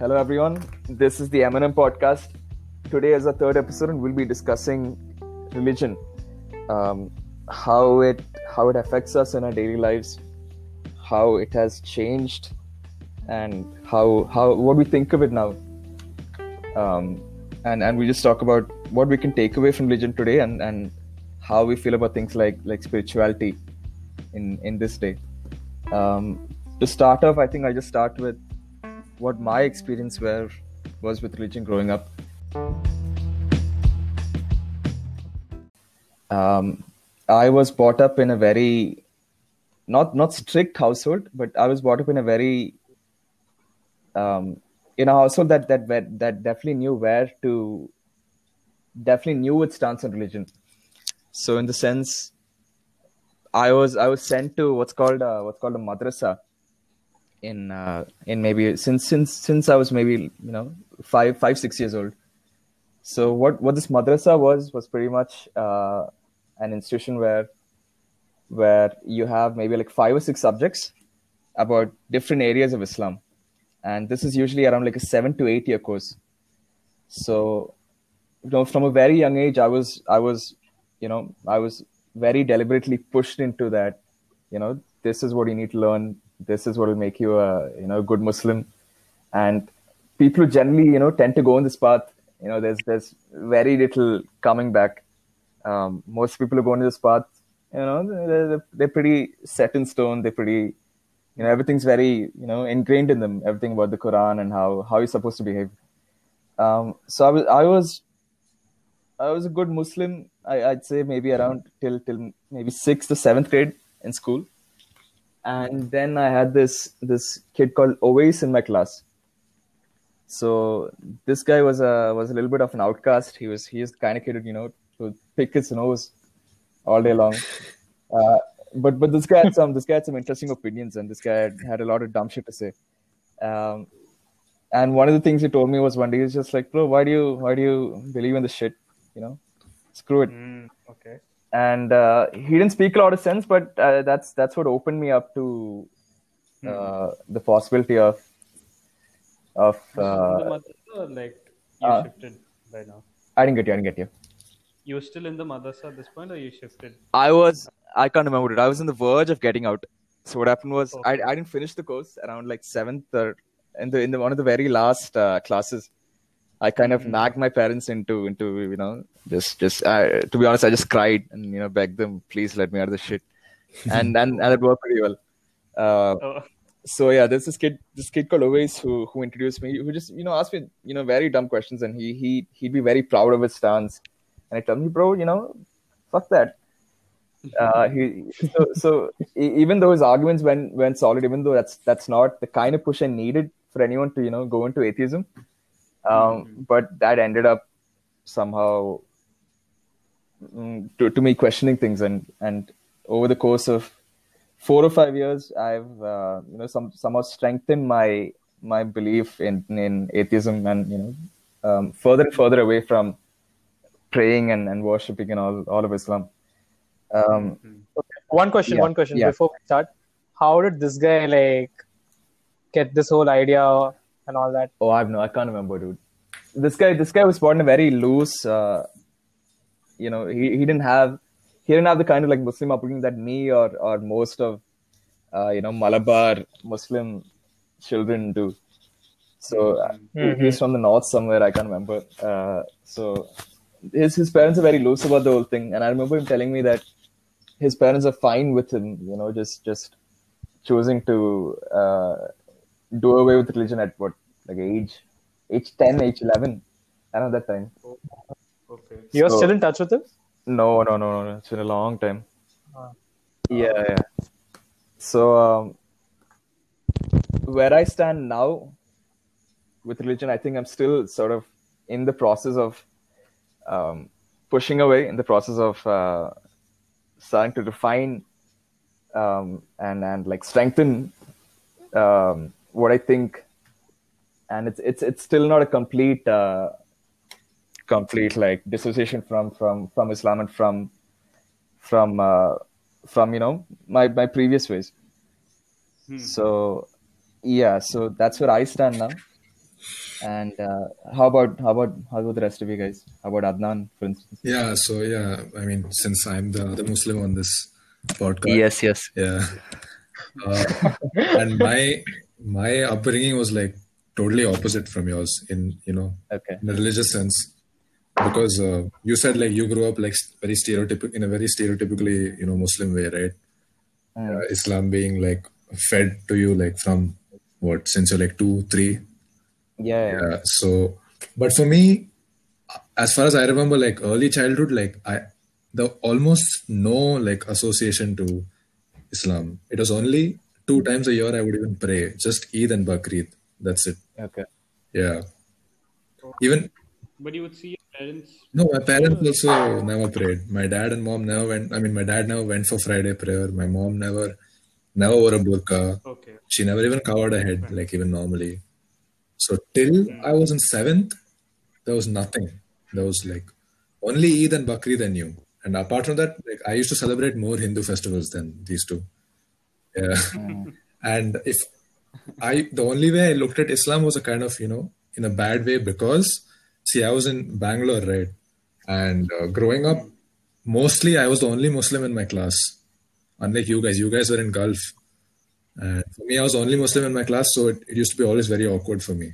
Hello, everyone. This is the M&M podcast. Today is our third episode, and we'll be discussing religion, um, how it how it affects us in our daily lives, how it has changed, and how how what we think of it now. Um, and and we just talk about what we can take away from religion today, and and how we feel about things like like spirituality in in this day. Um, to start off, I think I just start with what my experience were was with religion growing up. Um, I was brought up in a very not not strict household, but I was brought up in a very um, in a household that that that definitely knew where to definitely knew its stance on religion. So in the sense, I was I was sent to what's called a, what's called a madrasa in uh, in maybe since since since I was maybe you know five five six years old. So what what this madrasa was was pretty much uh, an institution where where you have maybe like five or six subjects about different areas of Islam, and this is usually around like a seven to eight year course. So, you know, from a very young age, I was I was you know I was very deliberately pushed into that. You know, this is what you need to learn this is what will make you a you know good Muslim. And people who generally you know tend to go on this path, you know, there's there's very little coming back. Um, most people who go on this path, you know, they're, they're pretty set in stone. They're pretty, you know, everything's very you know ingrained in them. Everything about the Quran and how how you're supposed to behave. Um, so I was I was I was a good Muslim. I, would say maybe around till till maybe sixth or seventh grade in school and then I had this this kid called Owais in my class. So this guy was a was a little bit of an outcast. He was he the kind of kid you know to pick his nose all day long. Uh, but but this guy had some this guy had some interesting opinions, and this guy had, had a lot of dumb shit to say. Um, and one of the things he told me was one day he was just like, "Bro, why do you why do you believe in this shit? You know, screw it." Mm, okay and uh, he didn't speak a lot of sense, but uh, that's that's what opened me up to mm. the possibility of of uh, like you uh, shifted by now. I didn't get you. I didn't get you. You were still in the madrasa at this point, or you shifted? I was. I can't remember it. I was on the verge of getting out. So what happened was okay. I, I didn't finish the course around like seventh or in the in the one of the very last uh, classes. I kind of mm. nagged my parents into into you know just just uh, to be honest, I just cried and you know begged them, please let me out of the shit, and and, and it worked pretty well. Uh, oh. So yeah, there's this kid, this kid called Owais who who introduced me, who just you know asked me you know very dumb questions, and he he he'd be very proud of his stance, and I tell me, bro, you know, fuck that. Uh, he so, so even though his arguments went went solid, even though that's that's not the kind of push I needed for anyone to you know go into atheism um, mm-hmm. but that ended up somehow mm, to, to me questioning things and and over the course of four or five years i've uh, you know some somehow strengthened my my belief in in atheism and you know um, further and further away from praying and, and worshiping and all all of islam um, mm-hmm. okay. one question yeah, one question yeah. before we start how did this guy like get this whole idea and all that. Oh, I've no, I can't remember, dude. This guy, this guy was born in a very loose. Uh, you know, he, he didn't have he didn't have the kind of like Muslim upbringing that me or or most of uh, you know Malabar Muslim children do. So uh, mm-hmm. he's from the north somewhere. I can't remember. Uh, so his his parents are very loose about the whole thing, and I remember him telling me that his parents are fine with him. You know, just just choosing to uh, do away with religion at what like age age 10 age 11 around that time. Okay. You're so, still in touch with him? No no no no it's been a long time. Uh, yeah yeah. So um, where i stand now with religion i think i'm still sort of in the process of um, pushing away in the process of uh, starting to refine um, and and like strengthen um, what I think, and it's it's it's still not a complete uh, complete like dissociation from from from Islam and from from uh, from you know my my previous ways. Hmm. So yeah, so that's where I stand now. And uh, how about how about how about the rest of you guys? How about Adnan, for instance? Yeah. So yeah, I mean, since I'm the the Muslim on this podcast, Yes, yes. yeah, uh, and my my upbringing was like totally opposite from yours in you know Okay. in a religious sense because uh, you said like you grew up like very stereotypical in a very stereotypically you know Muslim way, right? Uh, Islam being like fed to you like from what since you're like two, three, Yeah. yeah. yeah so but for me as far as i remember like early childhood like i the almost no like association to islam it was only two times a year i would even pray just eid and bakrid that's it. Okay. yeah. Even But you would see your parents. no my parents also never prayed. My dad and mom never went i mean my dad never went for friday prayer. My mom never never wore a burqa. Okay. she never even covered her head like even normally. So till i was in seventh there was nothing. There was like only eid and bakrid i knew. And apart from that like i used to celebrate more hindu festivals than these two. Yeah. Mm. And if i the only way i looked at islam was a kind of you know in a bad way because see i was in bangalore right and uh, growing up mostly i was the only muslim in my class unlike you guys you guys were in gulf and for me, I was the only Muslim in my class, so it, it used to be always very awkward for me.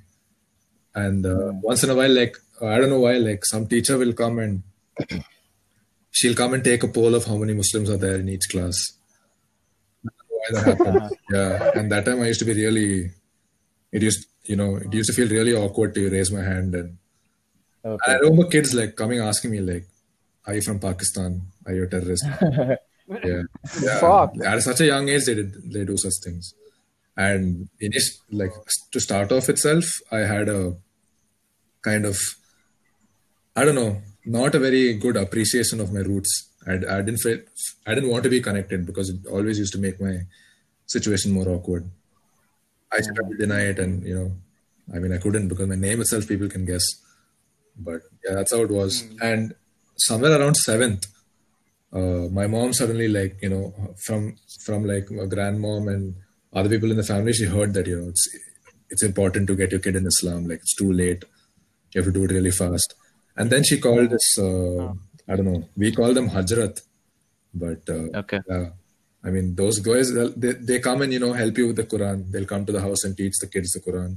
And uh, once in a while, like uh, I don't know why, like some teacher will come and she'll come and take a poll of how many Muslims are there in each class. I don't know why that happened. Uh-huh. yeah, and that time I used to be really, it used, you know, it used to feel really awkward to raise my hand, and, Okay. and I remember kids like coming asking me like, "Are you from Pakistan? Are you a terrorist?" yeah. yeah. Fuck. At such a young age, they did they do such things. And init- like to start off itself, I had a kind of I don't know, not a very good appreciation of my roots. I, I didn't feel I didn't want to be connected because it always used to make my situation more awkward. I tried to deny it, and you know, I mean, I couldn't because my name itself people can guess. But yeah, that's how it was. And somewhere around seventh, uh, my mom suddenly like you know from from like my grandmom and other people in the family she heard that you know it's it's important to get your kid in islam like it's too late you have to do it really fast and then she called this uh, i don't know we call them hajrat but uh, Okay. yeah i mean those guys they'll- they, they come and you know help you with the quran they'll come to the house and teach the kids the quran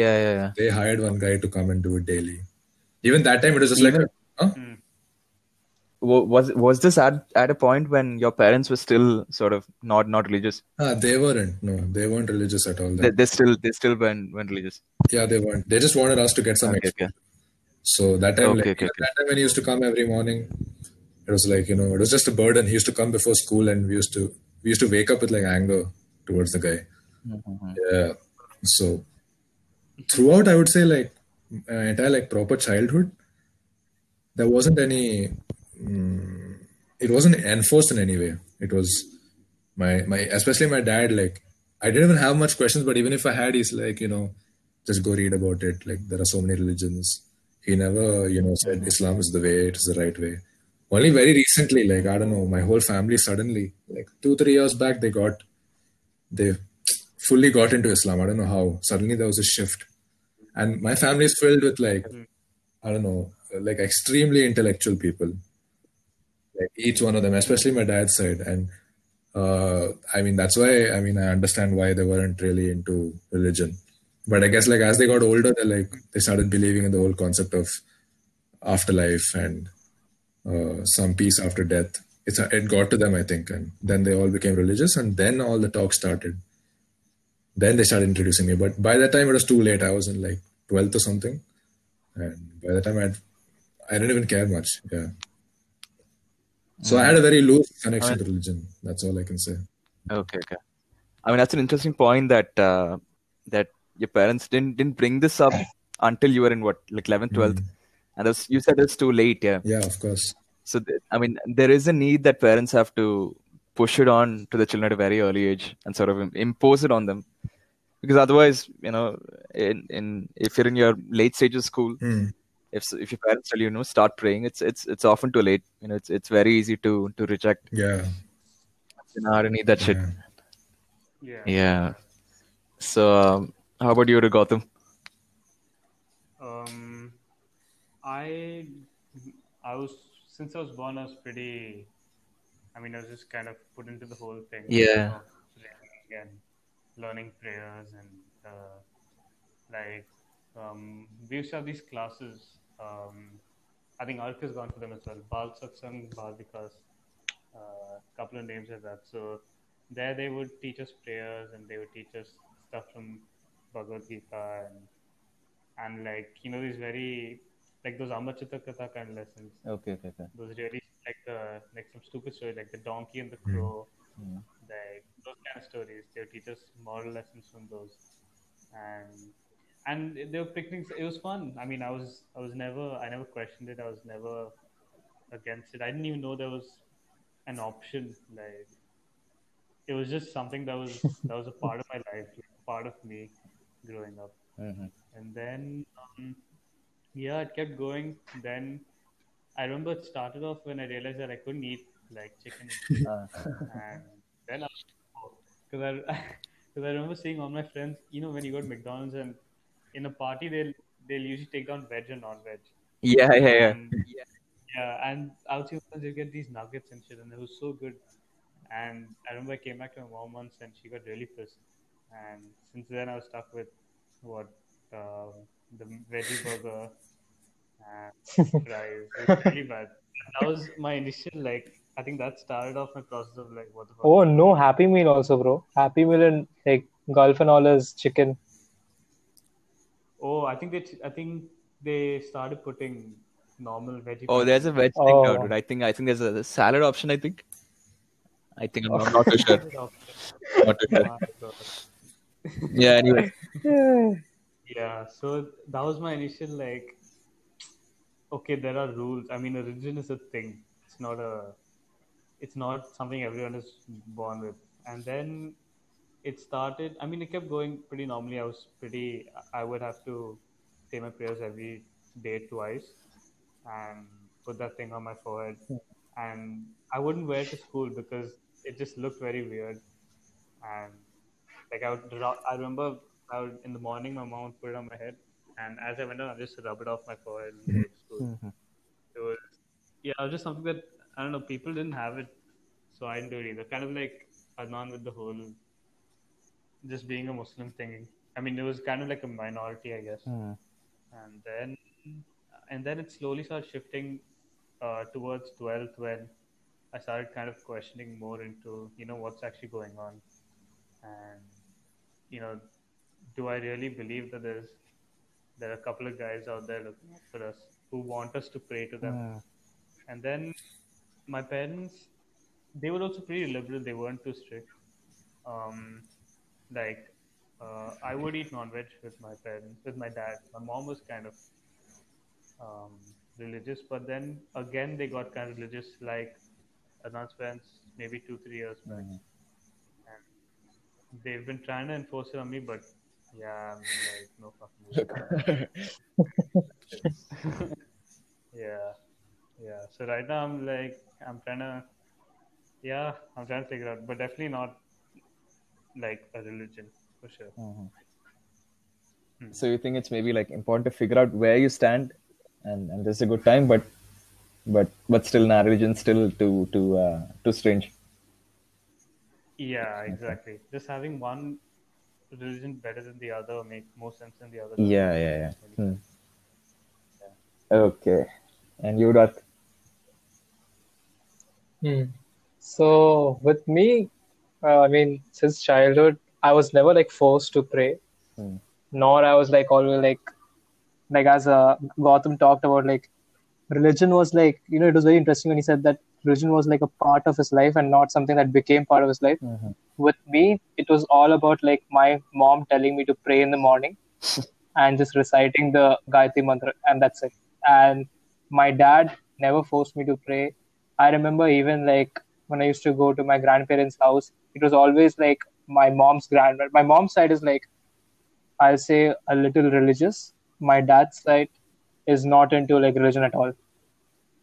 Yeah, yeah, yeah. they hired one guy to come and do it daily even that time it was just like Even- huh? Wa- Was was this at at a point when your parents were still sort of not not religious? ah, they weren't no they weren't religious at all They, they still they still weren't, weren't religious. Yeah, they weren't. They just wanted us to get some Okay, extra. okay. So that time, Okay, like, okay, that time when he used to come every morning, it was like you know, it was just a burden. He used to come before school, and we used to we used to wake up with like anger towards the guy. Yeah. So throughout, I would say like my entire like proper childhood, there wasn't any. mm it wasn't enforced in any way. It was my my especially my dad like I didn't even have much questions, but even if I had, he's like you know just go read about it. Like there are so many religions. He never you know said Islam is the way, it is the right way. Only very recently, like I don't know, my whole family suddenly like two three years back they got they fully got into Islam. I don't know how. Suddenly there was a shift, and my family is filled with like I don't know, like extremely intellectual people. Like each one of them, especially my dad's side, and uh, I mean that's why I mean I understand why they weren't really into religion. But I guess like as they got older, they like they started believing in the whole concept of afterlife and uh, some peace after death. It's it got to them, I think, and then they all became religious, and then all the talk started. Then they started introducing me, but by that time it was too late. I was in like twelfth or something, and by the time I, I didn't even care much. Yeah. So I had a very loose connection to religion. That's all I can say. Okay, okay. I mean, that's an interesting point that uh, that your parents didn't didn't bring this up until you were in what like 11th, 12th, and that's, you said it's too late. Yeah. Yeah, of course. So th- I mean, there is a need that parents have to push it on to the children at a very early age and sort of impose it on them, because otherwise, you know, in in if you're in your late stages of school, Hmm. if if your parents tell you, you know, start praying, it's it's it's often too late. You know, it's it's very easy to to reject. Yeah. You know how to need that shit. yeah. Yeah. Yeah. So, um, how about you, Gautam? I I was since I was born, I was pretty. I mean, I was just kind of put into the whole thing. Yeah. and learning prayers and uh, like um, we used to have these classes. Um, I think Ark has gone for them as well. Bal Satsang, Bal Vikas, a uh, couple of names like that. So there they would teach us prayers and they would teach us stuff from Bhagavad Gita and and like you know these very like those Amar Chitra Katha kind of lessons. Okay, okay, okay. Those really like the like some stupid story like the donkey and the crow, Mm. like those kind of stories. They would teach us moral lessons from those, and and they were picnics. It was fun. I mean, I was I was never I never questioned it. I was never against it. I didn't even know there was an option. Like it was just something that was that was a part of my life, like, part of me growing up. Mhm. And then um, yeah, it kept going. Then I remember it started off when I realized that I couldn't eat like chicken, Uh, and then because I because I remember seeing all my friends. You know, when you go to McDonald's and in a party, they'll they'll usually take down veg and non-veg. Yeah, yeah, yeah. And, yeah, and I'll see when they get these nuggets and shit, and it was so good. And I remember I came back to my mom once, and she got really pissed. And since then, I was stuck with what um the veggie burger and fries. It was really bad. That was my initial like. I think that started off my process of like, what the fuck. Oh no, Happy Meal also, bro. Happy Meal and like Gulf and all is chicken. Oh, I think they. I think they started putting normal veggie. Oh, there's a veg thing now, Oh. dude. I think I think there's a salad option. I think. I think I'm, I'm not too sure. Not too sure. My God. Yeah. Anyway. Yeah, so that was my initial like, okay, there are rules. I mean, a religion is a thing. It's not a, it's not something everyone is born with. And then it started. I mean, it kept going pretty normally. I was pretty. I would have to say my prayers every day twice, and put that thing on my forehead. And I wouldn't wear it to school because it just looked very weird. And like I would, I remember I would in the morning my mom would put it on my head, and as I went on, I just rub it off my forehead. To school. It was, yeah, it was just something that I don't know. People didn't have it, so I didn't do it either. Kind of like Adnan with the whole just being a Muslim thing. I mean, it was kind of like a minority, I guess. Mm. And then, and then it slowly started shifting uh, towards 12th when I started kind of questioning more into, you know, what's actually going on. And, you know, do I really believe that there's there are a couple of guys out there looking out for us who want us to pray to them? Mm. And then my parents, they were also pretty liberal. They weren't too strict. Um, like uh, I would eat non-veg with my parents, with my dad. My mom was kind of um, religious, but then again they got kind of religious, like parents, maybe two, three years back. Mhm. They've been trying to enforce it on me, but yeah, I'm like no fucking. way. yeah, yeah. So right now I'm like I'm trying to, yeah, I'm trying to figure out, but definitely not like a religion for sure. Mhm. Hmm. So you think it's maybe like important to figure out where you stand, and and this is a good time, but but but still, nah, religion still too too uh, too strange. Yeah, exactly. Just having one religion better than the other make more sense than the other. Yeah, yeah, yeah. Hmm. Okay, and you got Hmm. So with me, uh, I mean, since childhood, I was never like forced to pray, Hmm. nor I was like always like, like as uh, Gautam talked about, like religion was like, you know, it was very interesting when he said that religion was like a part of his life and not something that became part of his life. Mhm. With me, it was all about like my mom telling me to pray in the morning and just reciting the Gayatri mantra, and that's it. And my dad never forced me to pray. I remember even like when I used to go to my grandparents' house, it was always like my mom's grand. My mom's side is like, I'll say a little religious. My dad's side is not into like religion at all.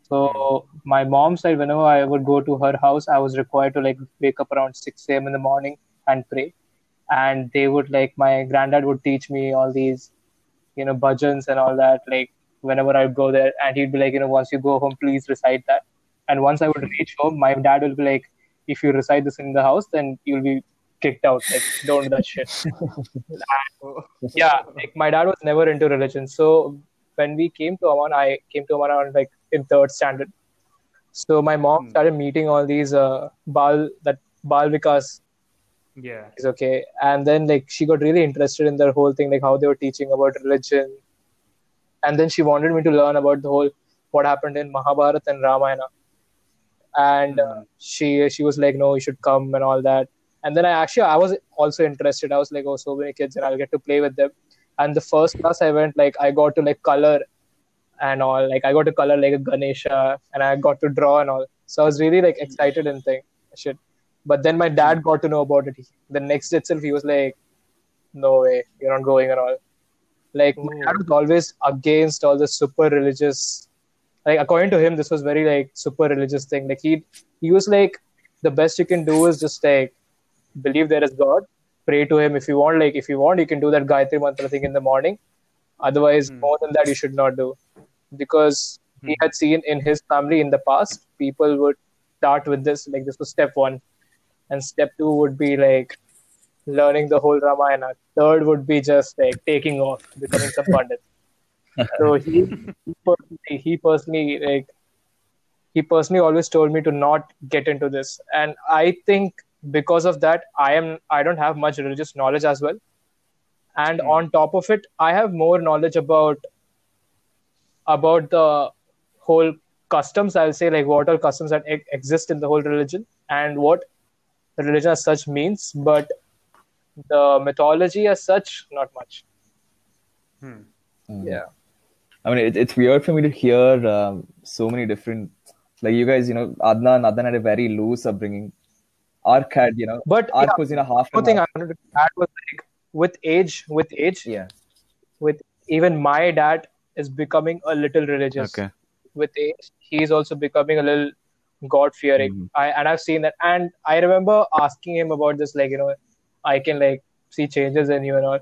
So my mom's side, whenever I would go to her house, I was required to like wake up around 6 a.m. in the morning and pray. And they would like my granddad would teach me all these, you know, bhajans and all that, like whenever I'd go there, and he'd be like, you know, once you go home, please recite that. And once I would reach home, my dad will be like, if you recite this in the house, then you'll be kicked out. Like, don't do that shit. Yeah, like my dad was never into religion. So when we came to Oman, I came to Oman around like in third standard. So my mom Hmm. started meeting all these uh, Bal that Bal Vikas Yeah. is okay, and then like she got really interested in the whole thing, like how they were teaching about religion, and then she wanted me to learn about the whole what happened in Mahabharata and Ramayana, and uh, Hmm. she she was like, no, you should come and all that, and then I actually I was also interested. I was like, oh, so many kids, and I'll get to play with them. And the first class I went, like I got to like color and all. Like I got to color like a Ganesha, and I got to draw and all. So I was really like excited and thing shit. But then my dad got to know about it. The next day itself, he was like, "No way, you're not going and all." Like my Oh. dad was always against all the super religious. Like according to him, this was very like super religious thing. Like he he was like, the best you can do is just like believe there is God, pray to Him if you want. Like if you want, you can do that Gayatri mantra thing in the morning. Otherwise, Hmm. more than that, you should not do, because he had seen in his family in the past, people would start with this. Like this was step one, and step two would be like learning the whole Ramayana. Third would be just like taking off, becoming some pundit so he, he personally, he personally like he personally always told me to not get into this and i think because of that i am i don't have much religious knowledge as well and Hmm. on top of it i have more knowledge about about the whole customs i'll say like what are customs that e- exist in the whole religion and what the religion as such means but the mythology as such not much Hmm. yeah I mean, it, it's weird for me to hear um, so many different, like you guys, you know, Adnan, Adnan had a very loose upbringing. Ark had, you know, but Ark yeah, was, you know, half. one thing half. i wanted to add was like with age with age Yeah. with even my dad is becoming a little religious Okay. with age. He's also becoming a little god fearing Mhm. i and i've seen that. And i remember asking him about this like you know i can like see changes in you and all.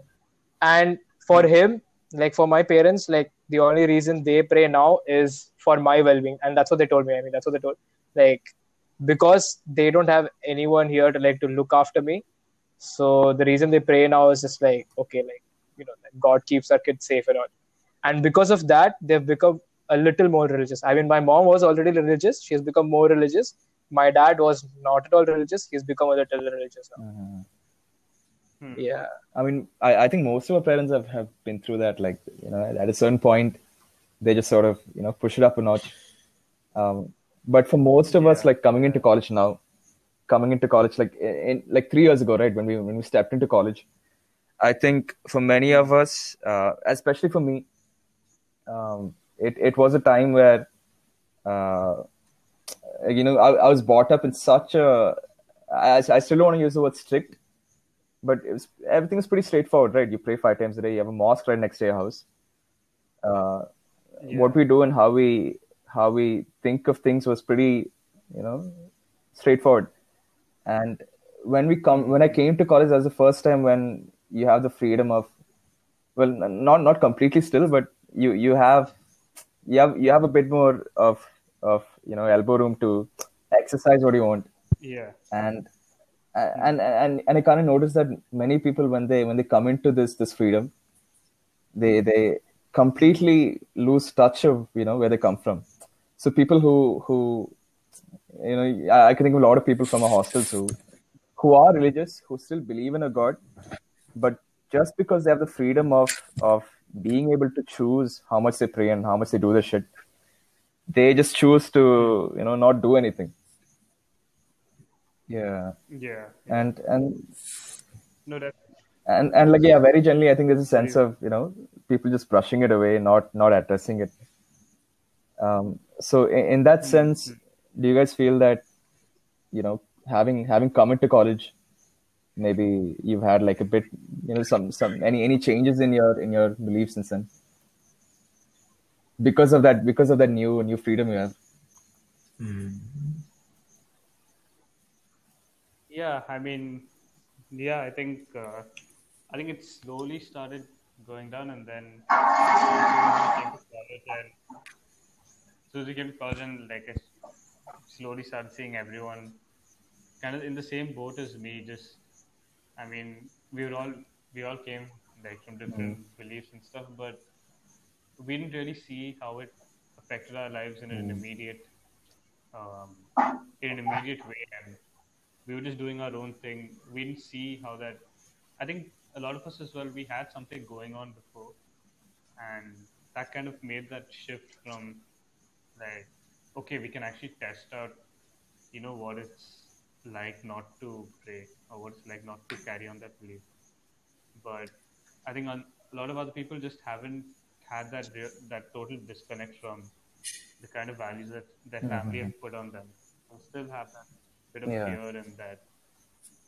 And for him like for my parents like the only reason they pray now is for my well-being. And that's what they told me. I mean that's what they told like because they don't have anyone here to like to look after me. So the reason they pray now is just like okay like you know that god keeps our kids safe and all and because of that they've become a little more religious i mean my mom was already religious she has become more religious my dad was not at all religious he's become a little religious now. Mhm. Hmm. yeah I mean, I, I think most of our parents have, have been through that. Like, you know, at a certain point, they just sort of, you know, push it up a notch. Um, but for most of us, like coming into college now, coming into college, like in, like three years ago, right, when we when we stepped into college, I think for many of us, uh, especially for me, um, it it was a time where, uh, you know, I, I was brought up in such a. I, I still don't want to use the word strict, but it was, everything is pretty straightforward, right? You pray five times a day. You have a mosque right next to your house. Uh, What we do and how we how we think of things was pretty, you know, straightforward. And when we come, when I came to college, that was the first time when you have the freedom of, well, not not completely still, but you you have you have you have a bit more of of you know elbow room to exercise what you want Yeah. and and and and I kind of noticed that many people when they when they come into this this freedom, they they completely lose touch of you know where they come from. So people who who you know I I can think of a lot of people from our hostels who who are religious who still believe in a god, but just because they have the freedom of of being able to choose how much they pray and how much they do the shit, they just choose to you know not do anything. Yeah Yeah. and and No, that. and and like yeah very generally i think there's a sense of you know people just brushing it away not not addressing it um so in, in that sense do you guys feel that you know having having come into college maybe you've had like a bit you know some some any any changes in your in your beliefs and sense because of that because of that new new freedom you have Yeah. I mean, yeah. I think. Uh, I think it slowly started going down, and then as we came to college and like slowly started seeing everyone kind of in the same boat as me. Just, I mean, we were all we all came like from different beliefs and stuff, but we didn't really see how it affected our lives in an immediate um, in an immediate way, and we were just doing our own thing. We didn't see how that. I think a lot of us as well. We had something going on before, and that kind of made that shift from like, okay, we can actually test out, you know, what it's like not to pray or what it's like not to carry on that belief. But I think on, a lot of other people just haven't had that real, that total disconnect from the kind of values that their family have put on them. They still have that bit of Yeah. fear and that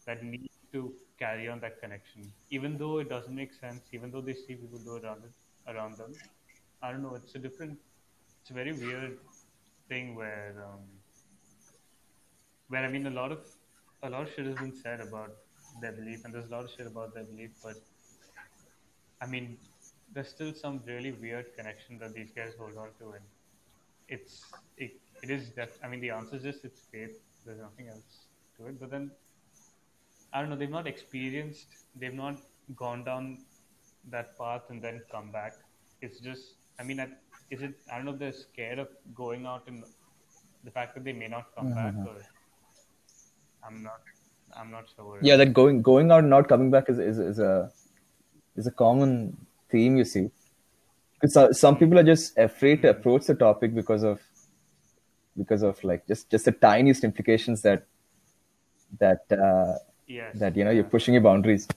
that need to carry on that connection, even though it doesn't make sense. Even though they see people do around it, around them, I don't know. It's a different. It's a very weird thing where um, where I mean a lot of a lot of shit has been said about their belief, and there's a lot of shit about their belief, but I mean, there's still some really weird connection that these guys hold on to, and it's it, it is that I mean the answer is just it's faith. There's nothing else to it. But then I don't know. They've not experienced. They've not gone down that path and then come back. It's just. I mean, I- is it? I don't know. if They're scared of going out and the fact that they may not come mm-hmm. back, or I'm not. I'm not sure. yeah that going going out and not coming back is, is, is a is a common theme you see because so- some people are just afraid to approach the topic because of because of like just just the tiniest implications that that uh, Yes. that you know you're pushing your boundaries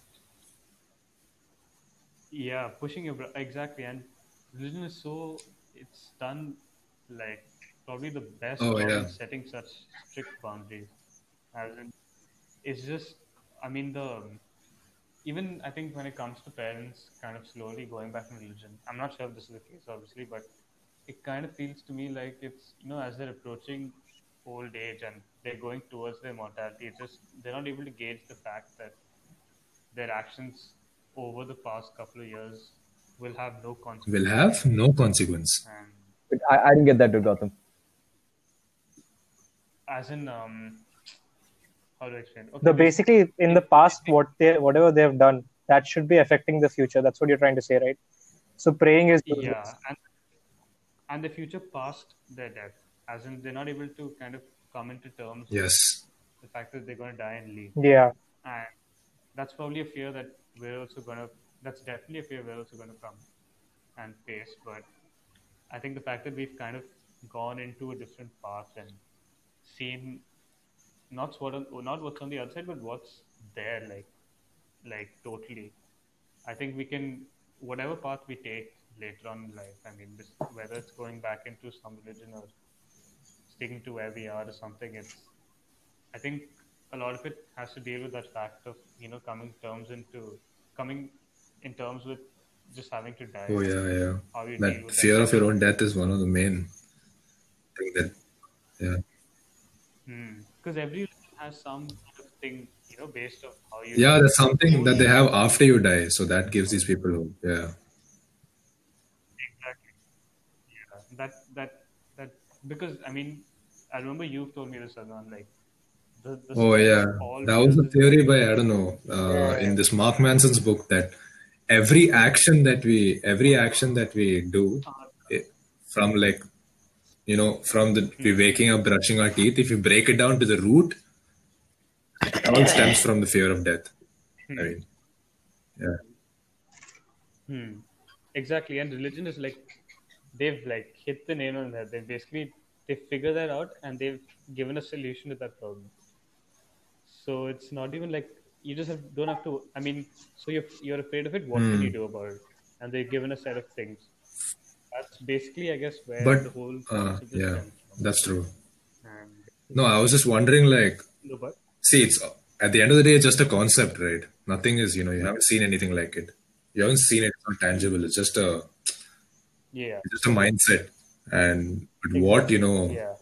Yeah, pushing your br- exactly, and religion is so it's done like probably the best Oh, job yeah. setting such strict boundaries. As in, it's just, I mean, the even I think when it comes to parents kind of slowly going back in religion, I'm not sure if this is the case, obviously, but it kind of feels to me like it's you know as they're approaching old age and they're going towards their mortality, it's just they're not able to gauge the fact that their actions over the past couple of years will have no consequence. Will have no consequence. And but I, I didn't get that dude Gautam as in, um, how do explain? Okay, The basically in the past, what they whatever they have done, that should be affecting the future. That's what you're trying to say, right? So praying is yeah, and and the future past their death, as in they're not able to kind of come into terms with Yes. the fact that they're going to die and leave, yeah. and that's probably a fear that we're also going to. That's definitely a fear we're also going to come and face. But I think the fact that we've kind of gone into a different path and seen not what on, not what's on the other side, but what's there, like like totally. I think we can whatever path we take later on in life. I mean, this, whether it's going back into some religion or sticking to where we are or something, it's. I think a lot of it has to deal with that fact of you know coming terms into coming in terms with just having to die. Oh yeah, yeah. How you deal That fear that. of your own death is one of the main thing that yeah. Because every has some kind of thing, you know, based on how you. Yeah, that's something that they have after you die. So that gives these people hope. Yeah. Exactly. Yeah. That that that because I mean, I remember you've told me this, Adnan, like. The, the Oh yeah, that was a theory by I don't know uh, in this Mark Manson's book that every action that we every action that we do it, from like you know from the we waking up brushing our teeth if you break it down to the root it all stems from the fear of death. I mean, yeah, Hmm. Exactly, and religion is like they've like hit the nail on the head. They basically they figure that out and they've given a solution to that problem. So it's not even like you just have, don't have to. I mean, so you're you're afraid of it. What can you do about it? And they've given a set of things. That's basically, I guess, where but the whole uh, yeah, from. that's true. And No, I was just wondering like no, but see it's at the end of the day it's just a concept, right? Nothing is you know you haven't seen anything like it. You haven't seen it. It's not tangible. It's just a yeah, it's just a mindset and but what you know yeah.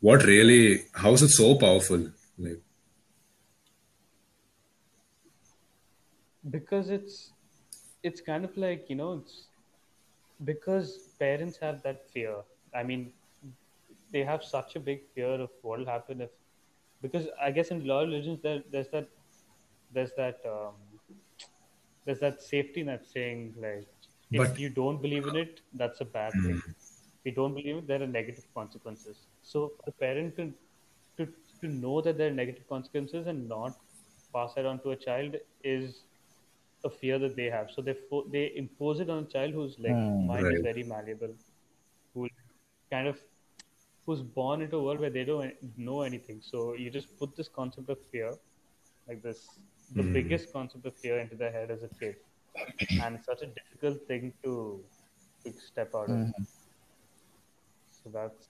what really how is it so powerful like because it's it's kind of like you know it's because parents have that fear. I mean, they have such a big fear of what will happen if, because I guess in a lot of religions there, there's that, there's that, um, there's that safety net saying like, if But- you don't believe in it, that's a bad thing. If you don't believe it, there are negative consequences. So for the parent to, to to know that there are negative consequences and not pass that on to a child is a fear that they have. So they fo- they impose it on a child who's like Hmm. mind is very malleable, who kind of who's born into a world where they don't know anything. So you just put this concept of fear, like this, the Hmm. biggest concept of fear into their head as a kid, and it's such a difficult thing to to step out of. So that's,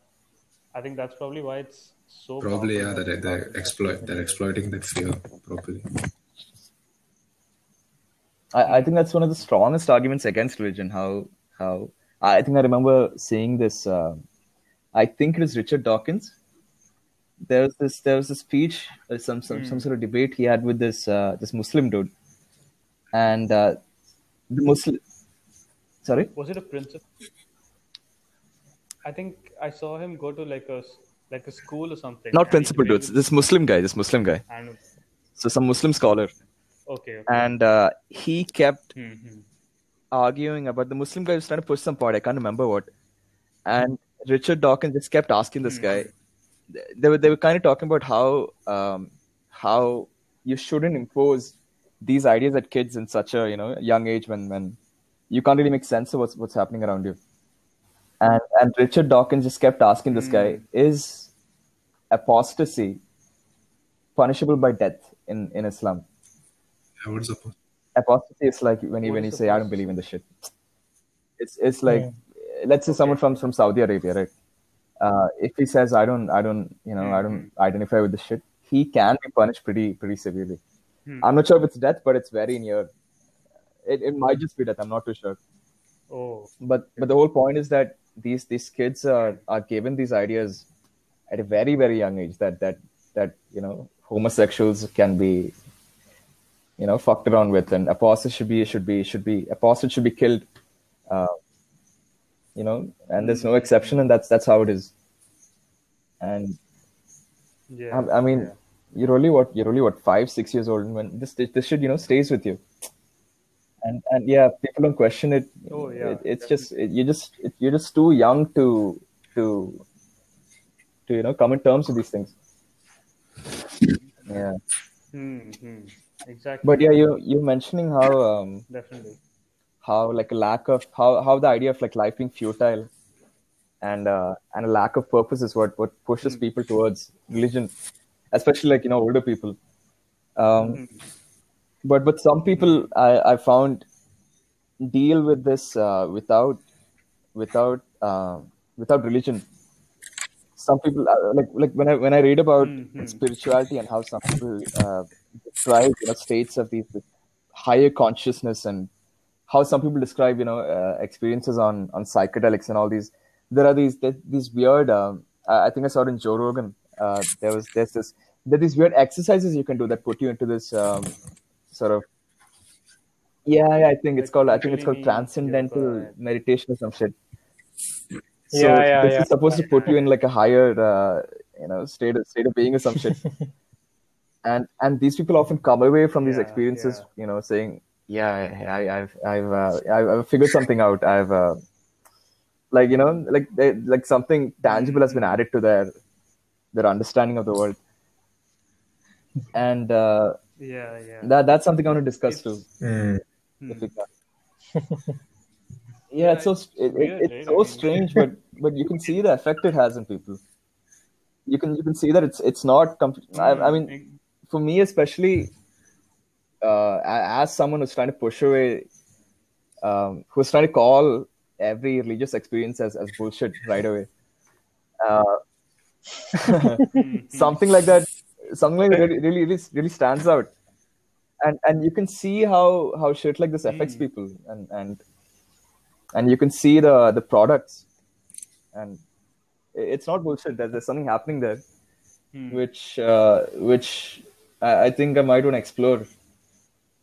I think that's probably why it's so Probably, yeah, that they're powerful. exploit they're exploiting that fear properly. I, I think that's one of the strongest arguments against religion. How how I think I remember seeing this. Uh, I think it was Richard Dawkins. There was this there was a speech, uh, some some, some sort of debate he had with this uh, this Muslim dude, and uh, the Muslim. Sorry. Was it a principal? I think I saw him go to like a like a school or something. Not principal dudes. This Muslim guy. This Muslim guy. So some Muslim scholar, okay, okay. and uh, he kept Hmm, hmm. arguing about the Muslim guy was trying to push some point. I can't remember what. And Richard Dawkins just kept asking this guy. They were they were kind of talking about how um, how you shouldn't impose these ideas at kids in such a you know young age when when you can't really make sense of what's what's happening around you. And and Richard Dawkins just kept asking this guy, is apostasy punishable by death in, in Islam? Yeah, what's up? apostasy is like when you What when you is say I don't believe in the shit. It's it's like let's say someone from from Saudi Arabia, right? Uh, if he says I don't I don't you know I don't identify with the shit, he can be punished pretty pretty severely. I'm not sure if it's death, but it's very near. It it might just be death. I'm not too sure. Oh, But but the whole point is that these these kids are are given these ideas at a very very young age that that that you know homosexuals can be you know fucked around with. And apostates should be should be should be apostates should be killed. Uh, you know and there's no exception and that's that's how it is. And yeah. I, I mean you're only what you're only what five six years old and when this this should you know stays with you. And and yeah people don't question it. Oh, yeah, it, it's just it, you just it, you're just too young to to to you know come in terms with these things. Yeah Hmm, hmm. Exactly. but yeah you you're mentioning how um Definitely. how like a lack of how how the idea of like life being futile and uh, and a lack of purpose is what what pushes people towards religion especially like you know older people um but but some people i i found deal with this uh, without without uh, without religion some people uh, like like when i when i read about spirituality and how some people uh, describe you know states of these higher consciousness and how some people describe you know uh, experiences on on psychedelics and all these there are these there, these weird um, I think I saw it in Joe Rogan uh, there was there's this there are these weird exercises you can do that put you into this um, sort of yeah, yeah I think it's called I think it's called transcendental meditation or some shit so Yeah, yeah, this yeah. is supposed to put you in like a higher uh, you know state of state of being or some shit and and these people often come away from these Yeah, experiences yeah. you know saying yeah I, I've I've uh, I've I've figured something out I've uh, like you know like they, like something tangible has been added to their their understanding of the world and uh, Yeah, yeah. that that's something I want to discuss too Mm. if yeah, it's so it, it, it's so strange, but but you can see the effect it has in people. You can you can see that it's it's not. Com- I, I mean, Mm, for me especially, uh, as someone who's trying to push away, um, who's trying to call every religious experience as, as bullshit right away. Uh, something like that, something like that really, really, really, really stands out, and and you can see how how shit like this affects people, and and and you can see the the products, and it's not bullshit. There's, there's something happening there, which uh, which I, I think I might want to explore.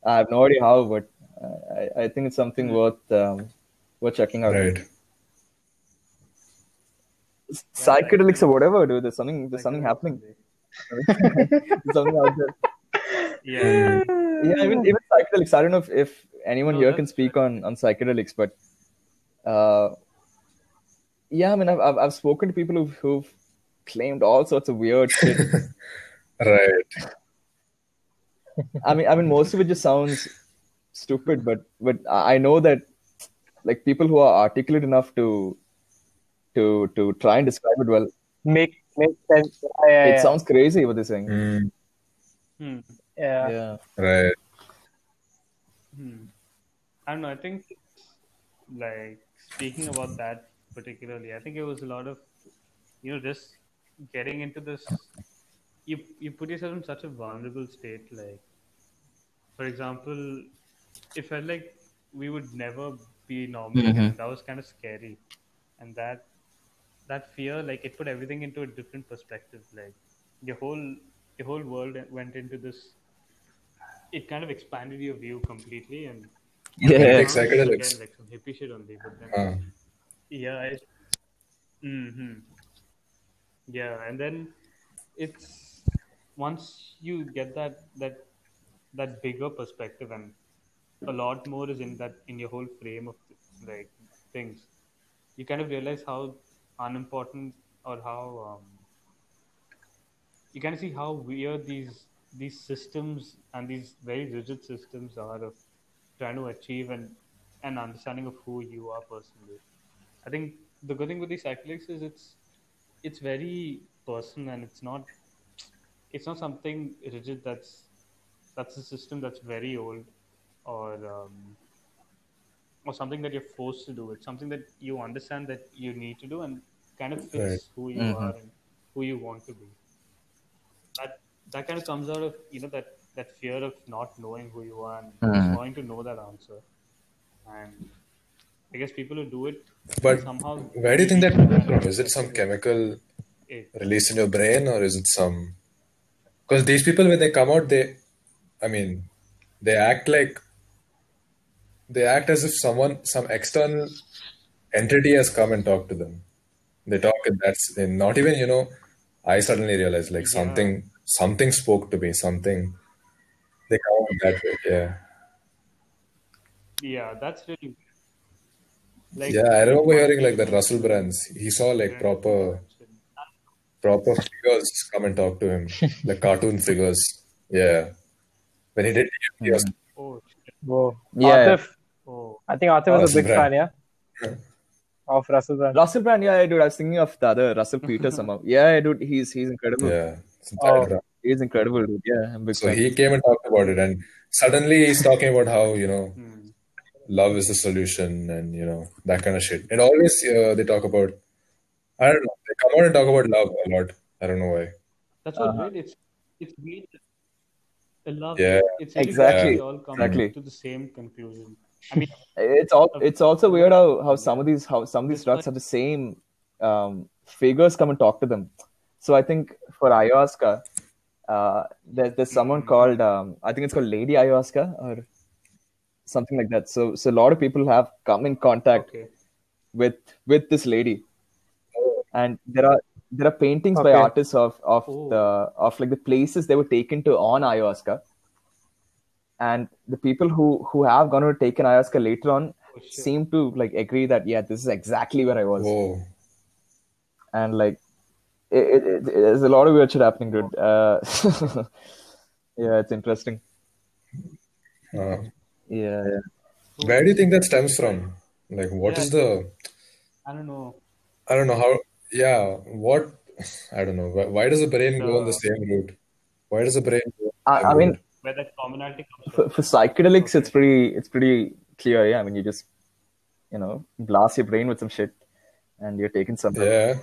I have no idea how, but uh, I, I think it's something worth um, worth checking out. Right. Psychedelics or whatever, dude. There's something. There's something happening. there's something out there. Yeah. Yeah, even even psychedelics. I don't know if, if anyone No, here can that's speak on on psychedelics, but uh, yeah, I mean, I've I've, I've spoken to people who've, who've claimed all sorts of weird shit. Right. I mean, I mean, most of it just sounds stupid, but but I I know that like people who are articulate enough to to to try and describe it well, Make make sense. Yeah, yeah, it yeah. sounds crazy what they're saying. Mm, Hmm. yeah. Yeah. right. Hmm. I don't know. I think, like, speaking about that particularly, I think it was a lot of, you know, just getting into this. You you put yourself in such a vulnerable state. Like, for example, it felt like we would never be normal. again. That was kind of scary, and that that fear, like, it put everything into a different perspective. Like, your whole your whole world went into this. It kind of expanded your view completely, and Yeah. Like psychedelics. Again, like some hippie shit only, but then, Ah, yeah, I, hmm yeah, and then it's once you get that that that bigger perspective, and a lot more is in that in your whole frame of like things. You kind of realize how unimportant or how um, you kind of see how weird these these systems and these very rigid systems are of trying to achieve an an understanding of who you are personally. I think the good thing with these psychedelics is it's it's very personal and it's not it's not something rigid that's that's a system that's very old or um, or something that you're forced to do. It's something that you understand that you need to do and kind of fits Right. who you are and who you want to be. That that kind of comes out of you know that that fear of not knowing who you are and just wanting to know that answer. And I guess people who do it But somehow where do you think that comes from? Is it some chemical eh. release in your brain or is it some because these people when they come out they i mean they act like they act as if someone some external entity has come and talked to them. They talk and that's and not even you know i suddenly realized like something something spoke to me something they come out that way yeah. Yeah, that's really like yeah i remember hearing like that russell brands he saw like proper proper figures come and talk to him like cartoon figures yeah when he did he was oh shit. Whoa. Yeah. Atif, oh I think Atif was Russell a big Brand. fan, yeah? Of Russell Brand. Russell Brand, yeah, dude. I was thinking of the other Russell Peters somehow. Yeah, dude, he's he's incredible. yeah it's Oh. bad, He's incredible, dude. Yeah, I'm big So fan. he came and talked about it, and suddenly he's talking about how you know hmm. Love is the solution, and you know that kind of shit. And always uh, they talk about I don't know they come out and talk about love a lot. I don't know why. That's what weird. It's it's weird. The love. Yeah. It's Exactly. weird all come Exactly. to the same conclusion. I mean, It's all it's also weird how, how some of these how some of these drugs have the same um, figures come and talk to them. So I think for ayahuasca, uh, there, there's someone called um, I think it's called Lady Ayahuasca or something like that. So so a lot of people have come in contact okay. with with this lady, and there are there are paintings by artists of of Oh. the of like the places they were taken to on ayahuasca, and the people who who have gone to take an ayahuasca later on Oh, seem to like agree that yeah this is exactly where I was, Whoa, and like it, it, it, there's a lot of weird shit happening, dude. Uh, yeah, it's interesting. uh, Yeah, yeah. where do you think that stems from? Like, what is the I don't know. I don't know how. Yeah, what I don't know. Why, why does the brain go on the same route? Why does the brain? Go on the I, I mean. Where that commonality comes for, from. for psychedelics, it's pretty it's pretty clear. Yeah, I mean, you just you know blast your brain with some shit, and you're taking something. yeah,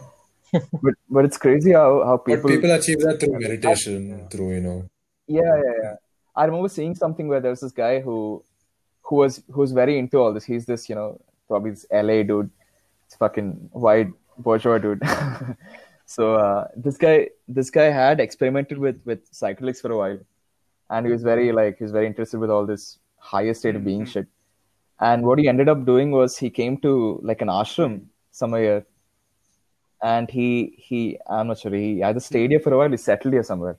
But but it's crazy how how but people. people achieve that through meditation, through you know. Yeah, yeah, yeah. I remember seeing something where there was this guy who who was who was very into all this. He's this, you know, probably this LA dude. It's fucking white bourgeois dude. so uh, this guy this guy had experimented with with psychedelics for a while. And he was very like he was very interested with all this higher state of being shit. and what he ended up doing was he came to like an ashram somewhere and he he i'm not sure he either stayed here for a while he settled here somewhere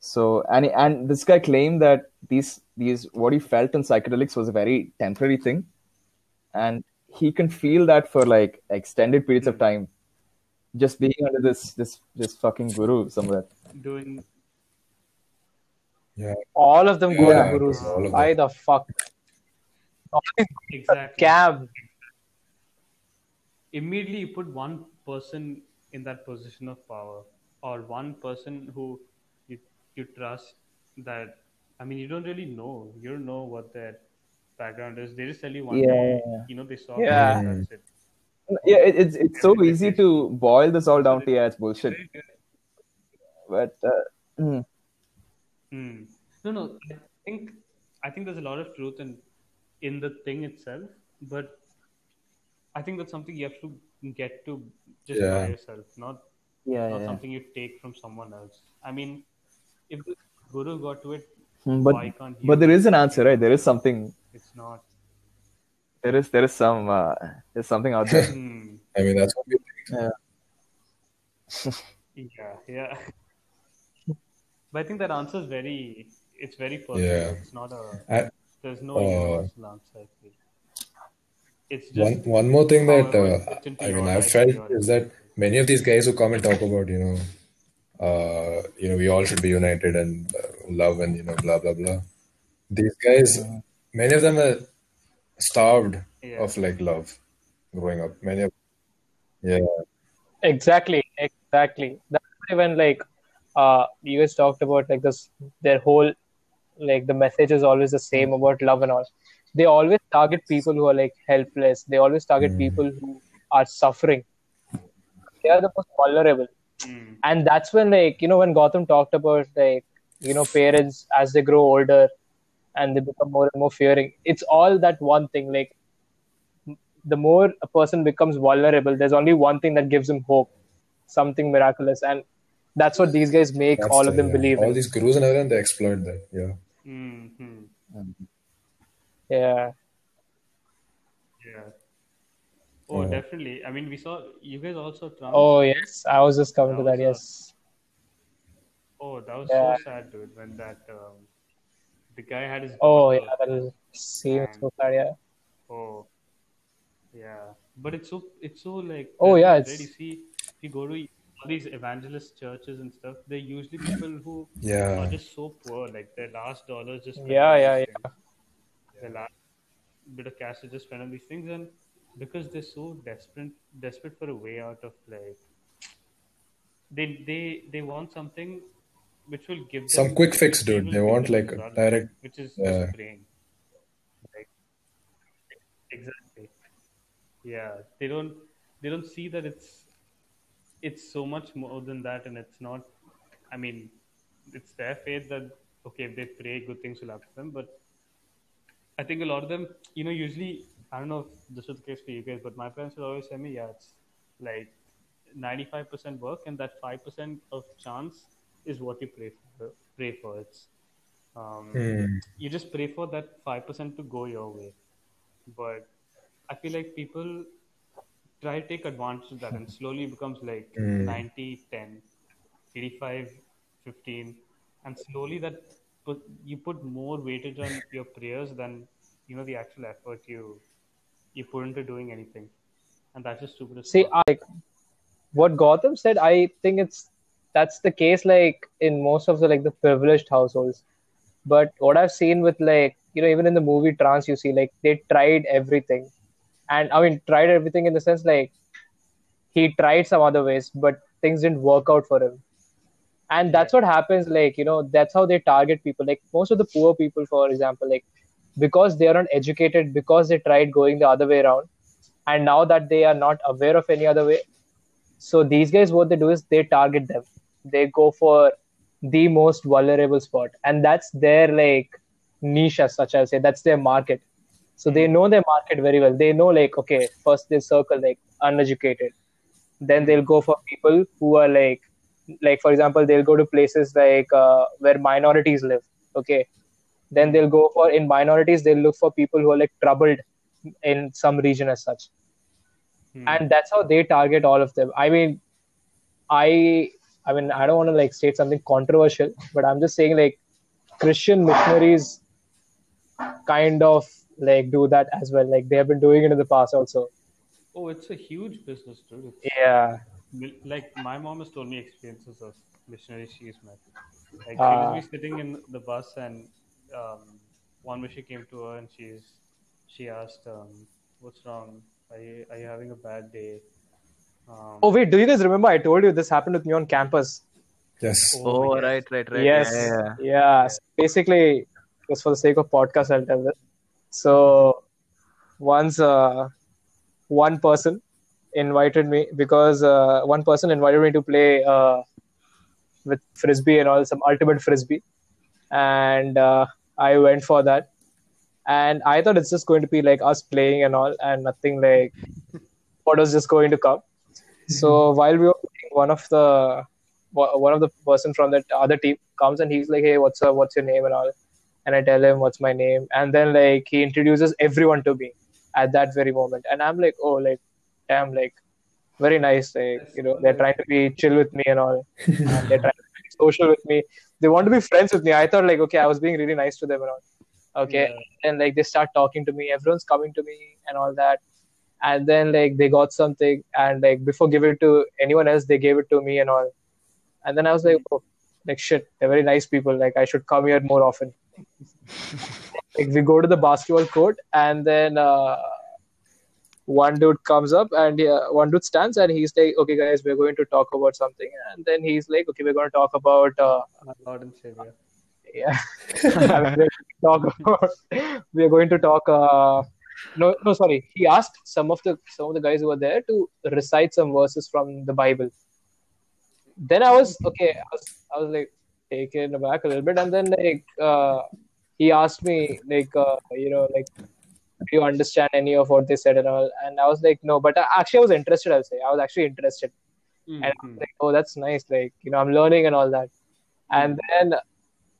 so and and this guy claimed that these these what he felt in psychedelics was a very temporary thing and he can feel that for like extended periods of hmm. time just being under this this this fucking guru somewhere Doing Yeah. All of them go Yeah, to gurus. all Why the fuck? exactly. Cab. immediately you put one person in that position of power or one person who you, you trust that i mean you don't really know you don't know what their background is they just tell you one Yeah, day yeah, yeah. you know they saw Yeah. it yeah it, it's it's so easy to boil this all down to yeah it's bullshit but uh, mm, Hmm. no no i think i think there's a lot of truth in in the thing itself but i think that's something you have to get to just by yourself not yeah, not yeah. something you take from someone else. I mean, if the guru got to it, but why can't you? but there is an answer right there is something It's not. there is there is some uh, there's something out there Hmm. I mean, that's what we think. yeah Yeah, yeah. but I think that answer is very. It's very personal. Yeah. It's not a. I- There's no Uh, universal answer. I feel. It's just One one more thing that uh, I mean I've felt is that many of these guys who come and talk about you know uh, you know we all should be united and uh, love and you know blah blah blah. These guys, many of them are starved Yeah. of like love growing up. Many of yeah Exactly, exactly. That's why when like uh you guys talked about like this their whole like the message is always the same about love and all. They always target people who are like helpless. They always target people who are suffering. They are the most vulnerable. Hmm. And that's when like, you know, when Gautam talked about like, you know, parents as they grow older and they become more and more fearing. It's all that one thing. Like the more a person becomes vulnerable, there's only one thing that gives him hope, something miraculous, and that's what these guys make that's all the- of them yeah. believe All in. these gurus and everything they exploit that. Yeah. hmm Yeah, Yeah. Oh, Yeah. definitely. I mean, we saw you guys also Trump. Oh yes, I was just coming to That that. was Yes. Oh, that was Yeah. so sad, dude. When that um, the guy had his. Oh yeah, that is seems And- so sad. Yeah. Oh, yeah. But it's so it's so like. Oh, yeah, it's- You see, if you go to all these evangelist churches and stuff, they're usually people who yeah. are just so poor, like their last dollar just. Yeah, yeah, yeah. things. Their last bit of cash is just spent on these things, and because they're so desperate, desperate for a way out of like. They they they want something. Which will give them Some quick fix, dude. They want like result, direct. which is uh, Yeah. just. Like, exactly. Yeah, they don't they don't see that it's it's so much more than that, and it's not. I mean, it's their faith that okay, if they pray, good things will happen to them. But I think a lot of them, you know, usually I don't know if this was the case for you guys, but my parents would always tell me, yeah, it's like ninety five percent work, and that five percent of chance is what you pray for. Pray for it's. Um, Hmm. you just pray for that 5% to go your way but i feel like people try to take advantage of that and slowly it becomes like Mm. 90 10 85 15 and slowly that put, you put more weightage on your prayers than you know the actual effort you you put into doing anything and that's just stupid See. I, what Gautam said, I think it's that's the case like in most of the like the privileged households. But what I've seen with like you know even in the movie Trance, you see like they tried everything, and I mean tried everything in the sense like he tried some other ways, but things didn't work out for him. And that's what happens. Like you know that's how they target people. Like most of the poor people, for example, like because they are not educated, because they tried going the other way around, and now that they are not aware of any other way so these guys what they do is they target them. They go for the most vulnerable spot and that's their like niche as such as say. That's their market. So they know their market very well. They know like okay first they circle like uneducated. Then they'll go for people who are like like for example they'll go to places like uh, where minorities live okay then they'll go for in minorities they'll look for people who are like troubled in some region as such Hmm. and that's how they target all of them i mean i i mean i don't want to like state something controversial but i'm just saying like christian missionaries kind of like do that as well like they have been doing it in the past also Oh, it's a huge business, dude. Yeah Like my mom has told me experiences of missionaries she's met. Like Ah. she will be sitting in the bus, and um, one mission came to her, and she's she asked, um, "What's wrong? Are you are you having a bad day?" Um, oh wait do you guys remember i told you this happened with me on campus Yes. Oh, yes. right, right, right. yes Yeah, yeah. yeah. So basically just for the sake of podcast i'll tell this so once uh, one person invited me because uh, one person invited me to play uh, with frisbee and all some ultimate frisbee and uh, i went for that. And i thought it's just going to be like us playing and all and nothing like what was just going to come. So while we were playing, one of the one of the person from that other team comes and he's like hey what's up? What's your name and all? And i tell him what's my name. And then like he introduces everyone to me at that very moment. And i'm like oh like damn like very nice like you know they're trying to be chill with me and all. And they're trying to be social with me they want to be friends with me. I thought like okay i was being really nice to them and all. Okay. Yeah. and like they start talking to me. Everyone's coming to me and all that. And then like they got something. And like before giving it to anyone else they gave it to me and all. And then i was like oh, like shit they're very nice people. Like i should come here more often. Like we go to the basketball court and then uh, one dude comes up and uh, one dude stands and he's like okay guys we're going to talk about something. And then he's like okay we're going to talk about uh, Lord and Savior. yeah. We're going to talk about we are going to talk uh, no no sorry. He asked some of the some of the guys who were there to recite some verses from the bible. Then i was okay i was, I was like taken aback a little bit. And then like uh, he asked me like uh, you know like do you understand any of what they said and all and i was like no but I, actually i was interested i'll say i was actually interested and I was Mhm. like, oh, that's nice. Like, you know, I'm learning and all that. And then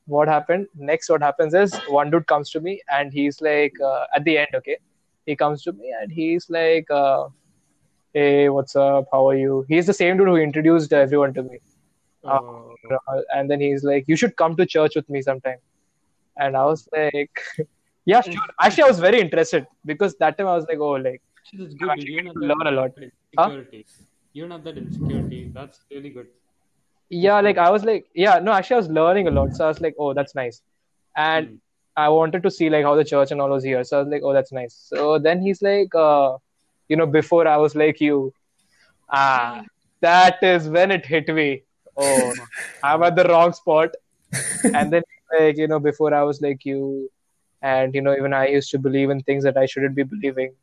what happened? Next, what happens is one dude comes to me and he's like, uh, at the end, okay, he comes to me and he's like, uh, hey, what's up? How are you? He's the same dude who introduced everyone to me. Oh, Uh, And then he's like, you should come to church with me sometime. And I was like, yeah, sure. Actually, I was very interested because that time I was like, oh, like, actually, good. actually You don't learn a lot. Insecurity. You don't have that insecurity. That's really good. yeah like i was like yeah no actually i was learning a lot so i was like oh that's nice and Mm. i wanted to see like how the church and all was here so i was like oh that's nice so then he's like uh you know before i was like you ah that is when it hit me oh i'm at the wrong spot and then like you know before i was like you and you know even i used to believe in things that i shouldn't be believing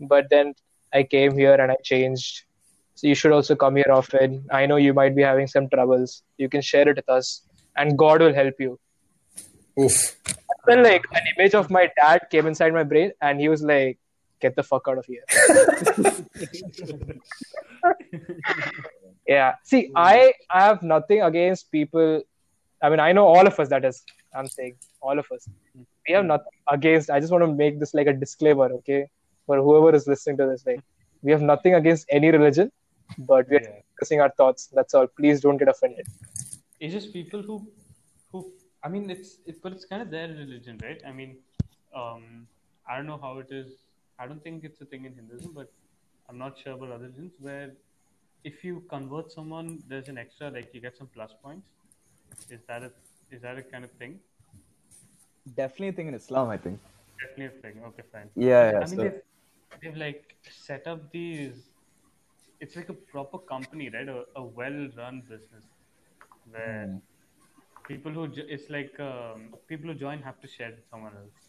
but then i came here and i changed so you should also come here often. I know you might be having some troubles. You can share it with us, and God will help you. Oof. Then, like an image of my dad came inside my brain, and he was like, "Get the fuck out of here." yeah. See, I I have nothing against people. I mean, I know all of us. That is, I'm saying all of us. We have nothing against. I just want to make this like a disclaimer, okay, for whoever is listening to this. Like, we have nothing against any religion, but we are Yeah. discussing our thoughts. That's all. Please don't get offended. It's just people who, who. I mean, it's it, but it's kind of their religion, right? I mean, um, I don't know how it is. I don't think it's a thing in Hinduism, but I'm not sure about other religions where if you convert someone, there's an extra like you get some plus points. Is that a is that a kind of thing? Definitely a thing in Islam, I think. Definitely a thing. Okay, fine. Yeah, yeah. I mean, they've, they've like set up these. It's like a proper company, right? A, a well-run business where Hmm. people who jo- it's like um, people who join have to share with someone else,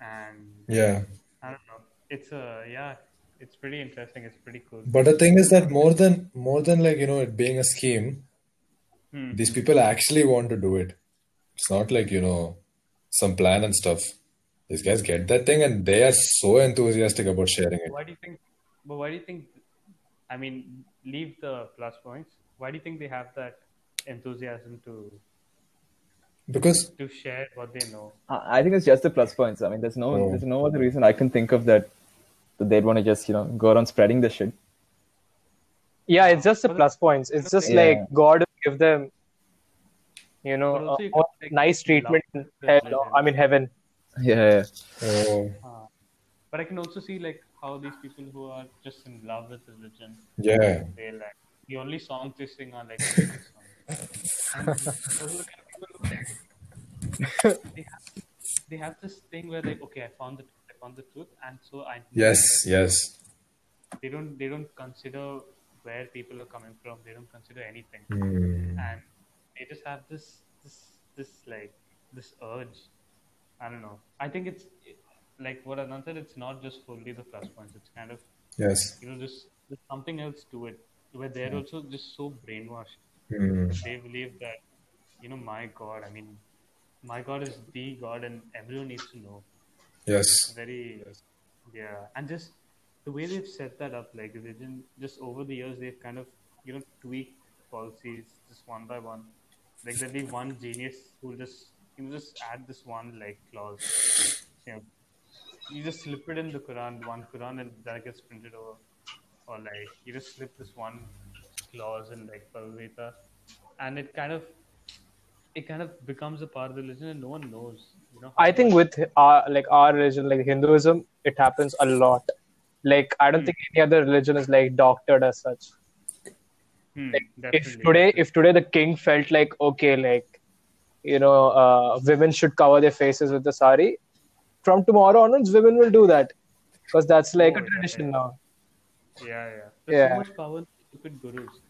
and Yeah. I don't know. It's a yeah. It's pretty interesting. It's pretty cool. But the thing is that more than more than like you know it being a scheme, Hmm. these people actually want to do it. It's not like you know some plan and stuff. These guys get that thing and they are so enthusiastic about sharing it. Why do you think? But why do you think? I mean, leave the plus points. Why do you think they have that enthusiasm to? Because to share what they know. I I think it's just the plus points. I mean, there's no Oh. there's no other reason I can think of that, that they'd want to just you know go around spreading the shit. Yeah, it's just the plus points. It's just Yeah. like God give them, you know, uh, you more can, like, nice treatment in love hell. I mean, heaven. Yeah, yeah. oh Uh, but I can also see like how these people who are just in love with religion, yeah, they like the only songs they sing are like religious songs. And those are the kind of people who like they have, they have this thing where like okay, I found the I found the truth, and so I yes, that yes, they don't they don't consider where people are coming from. They don't consider anything, Hmm. and they just have this this this like this urge. I don't know. I think it's like what Anand said. It's not just fully the plus points. It's kind of yes. you know just there's something else to it where they're also just so brainwashed. Hmm. They believe that you know my God. I mean, my God is the God, and everyone needs to know. Yes. Very yeah, and just the way they've set that up, like religion, just over the years they've kind of you know tweaked policies just one by one. Like there'll be one genius who'll just you know just add this one like clause. You know, you just slip it in the Quran, one Quran, and that gets printed over. Or like you just slip this one clause in like Bhagavad Gita, and it kind of it kind of becomes a part of the religion, and no one knows. You know, I think with our like our religion, like Hinduism, it happens a lot. Like I don't Hmm. think any other religion is like doctored as such. Hmm, Like, if today, if today the king felt like okay, like you know, uh, women should cover their faces with the sari, from tomorrow onwards, women will do that because that's like Oh, a tradition yeah. now. Yeah, yeah. There's Yeah. so much power stupid gurus.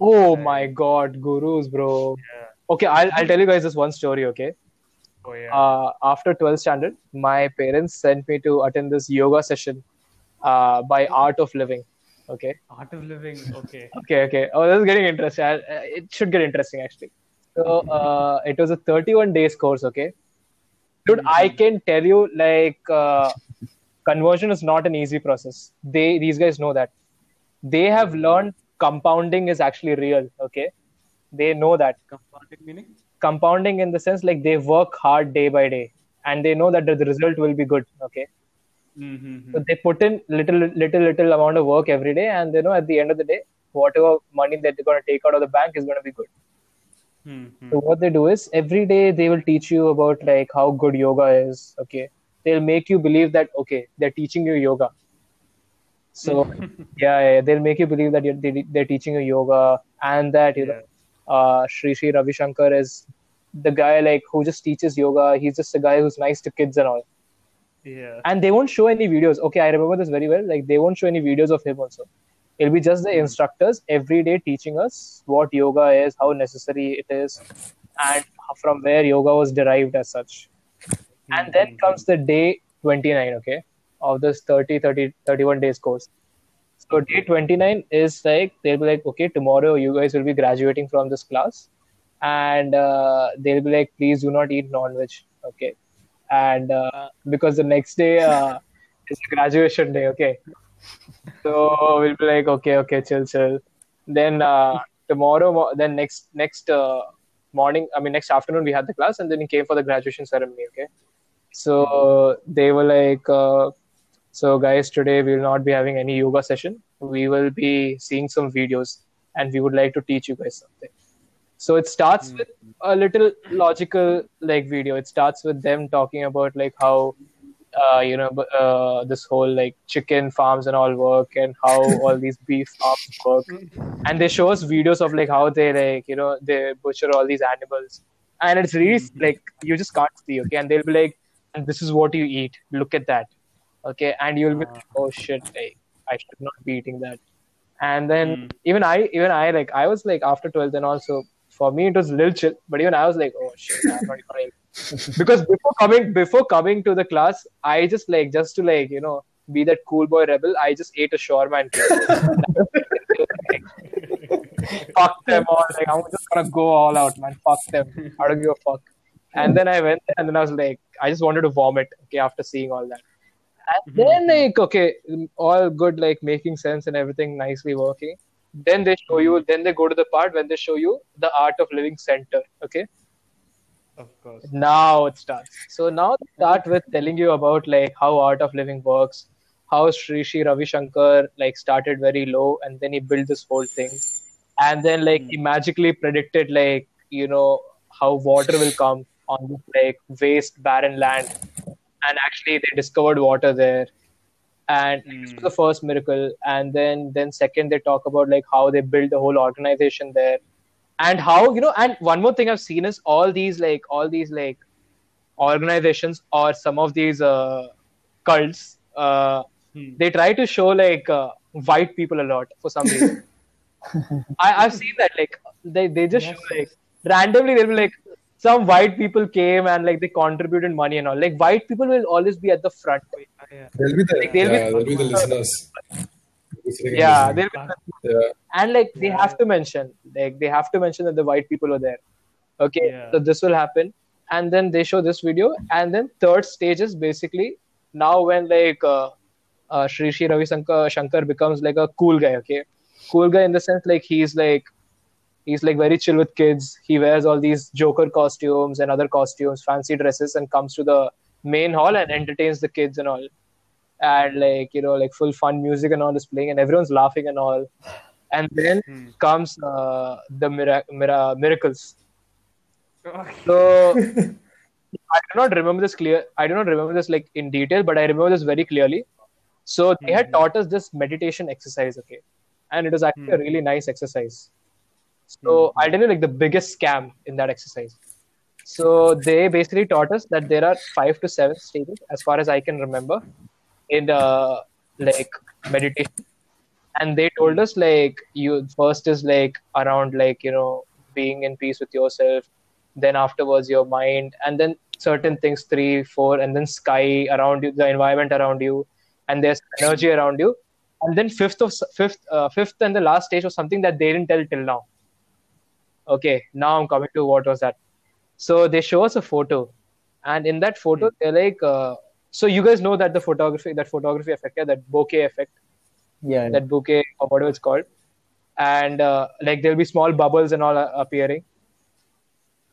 Oh my God, gurus, bro. Yeah. Okay, I'll I'll tell you guys this one story. Okay. Oh yeah. uh, after 12th standard, my parents sent me to attend this yoga session uh, by Art of Living. Okay, Art of living. Okay. okay, okay. Oh, this is getting interesting. I, it should get interesting actually. So uh, it was a 31 days course. Okay, dude, I can tell you like uh, conversion is not an easy process. They these guys know that. They have learned compounding is actually real. Okay, they know that Compounding meaning? compounding in the sense like they work hard day by day and they know that the result will be good okay Mm-hmm. so they put in little little little amount of work every day and they know at the end of the day whatever money that they're going to take out of the bank is going to be good. Mm-hmm. so what they do is every day they will teach you about like how good yoga is okay? They'll make you believe that okay they're teaching you yoga. So yeah, yeah they'll make you believe that you're, they, they're teaching you yoga and that you know uh Sri Sri Ravi Shankar is the guy like who just teaches yoga. He's just a guy who's nice to kids and all Yeah. and they won't show any videos. Okay i remember this very well. Like they won't show any videos of him also. It'll be just the instructors every day teaching us what yoga is how necessary it is and from where yoga was derived as such. And then comes the day 29 okay of this 30 30 31 days course. So day 29 is like they'll be like okay tomorrow you guys will be graduating from this class. And uh, they'll be like please do not eat non-veg okay and uh, because the next day uh, is a graduation day okay. So we'll be like okay okay chill chill. Then uh, tomorrow then next next uh, morning i mean next afternoon we had the class and then we came for the graduation ceremony okay. So they were like uh, so guys today we will not be having any yoga session. We will be seeing some videos and we would like to teach you guys something so it starts with a little logical like video. It starts with them talking about like how uh, you know uh, this whole like chicken farms and all work and how all these beef farms work. And they show us videos of like how they like you know they butcher all these animals. And it's really like you just can't see okay? And they'll be like and this is what you eat. Look at that. Okay? And you'll be like, oh shit like, i should not be eating that. And then Mm. even i even i like i was like after 12 then also for me it was a little chill. But even i was like oh shit i'm not because before coming before coming to the class i just like just to like you know be that cool boy rebel i just ate a shawarma and fuck them all. Like i'm just gonna go all out man. Fuck them. I don't give a fuck. And then i went and then i was like i just wanted to vomit okay after seeing all that. And mm-hmm. then like okay all good like making sense and everything nicely working then they show you then they go to the part when they show you the art of living center okay? Of course. now it starts. So now they start with telling you about like how art of living works, how Sri Sri Ravi Shankar like started very low and then he built this whole thing, and then like he hmm. magically predicted like you know how water will come on this like waste barren land, and actually they discovered water there, and this was the first miracle. And then then second they talk about like how they build the whole organization there. And how you know and one more thing i've seen is all these like all these like organizations or some of these uh, cults. Uh, they try to show like uh, white people a lot for some reason. I, i've seen that like they, they just show like randomly they'll be like some white people came and like they contributed money and all like white people will always be at the front Yeah. They'll be the, Like, they'll be- they'll be the listeners. They'll be sitting and yeah they'll be yeah. and like they have to mention like they have to mention that the white people are there okay Yeah. so this will happen and then they show this video and then third stage is basically now when like uh, uh, Sri Sri Ravi Shankar, Shankar becomes like a cool guy okay cool guy in the sense like he's like he's like very chill with kids. He wears all these joker costumes and other costumes fancy dresses and comes to the main hall and entertains the kids and all. And like you know like full fun music and all is playing and everyone's laughing and all. And then Hmm. comes uh, the mira- mira- miracles. So i do not remember this clear i do not remember this like in detail but i remember this very clearly. So they had taught us this meditation exercise okay? And it was actually a really nice exercise so I didn't like the biggest scam in that exercise. So they basically taught us that there are five to seven stages as far as i can remember in uh, like meditation. And they told us like you first is like around like you know being in peace with yourself then afterwards your mind and then certain things three four and then sky around you the environment around you and there's energy around you. And then fifth of fifth uh, fifth and the last stage was something that they didn't tell till now okay now i'm coming to what was that. So they show us a photo. And in that photo they're like uh, so you guys know that the photography that photography effect yeah, that bokeh effect? Yeah. that bouquet or whatever it's called. And uh, like there'll be small bubbles and all uh, appearing.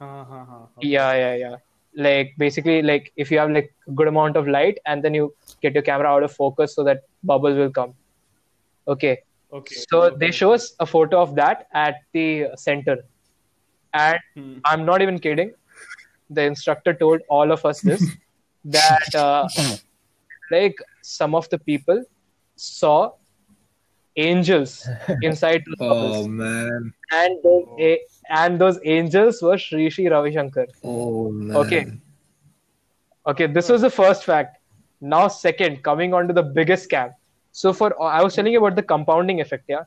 Uh, huh, huh. yeah yeah yeah. Like basically like if you have like good amount of light and then you get your camera out of focus so that bubbles will come. Okay. Okay. so okay. they show us a photo of that at the center and Hmm. i'm not even kidding the instructor told all of us this that uh, like some of the people saw angels inside bubbles Oh man. and those a- and those angels were Sri Sri Ravi Shankar. Oh man. Okay. Okay, this was the first fact. Now, second, coming on to the biggest scam. So, for I was telling you about the compounding effect, yeah.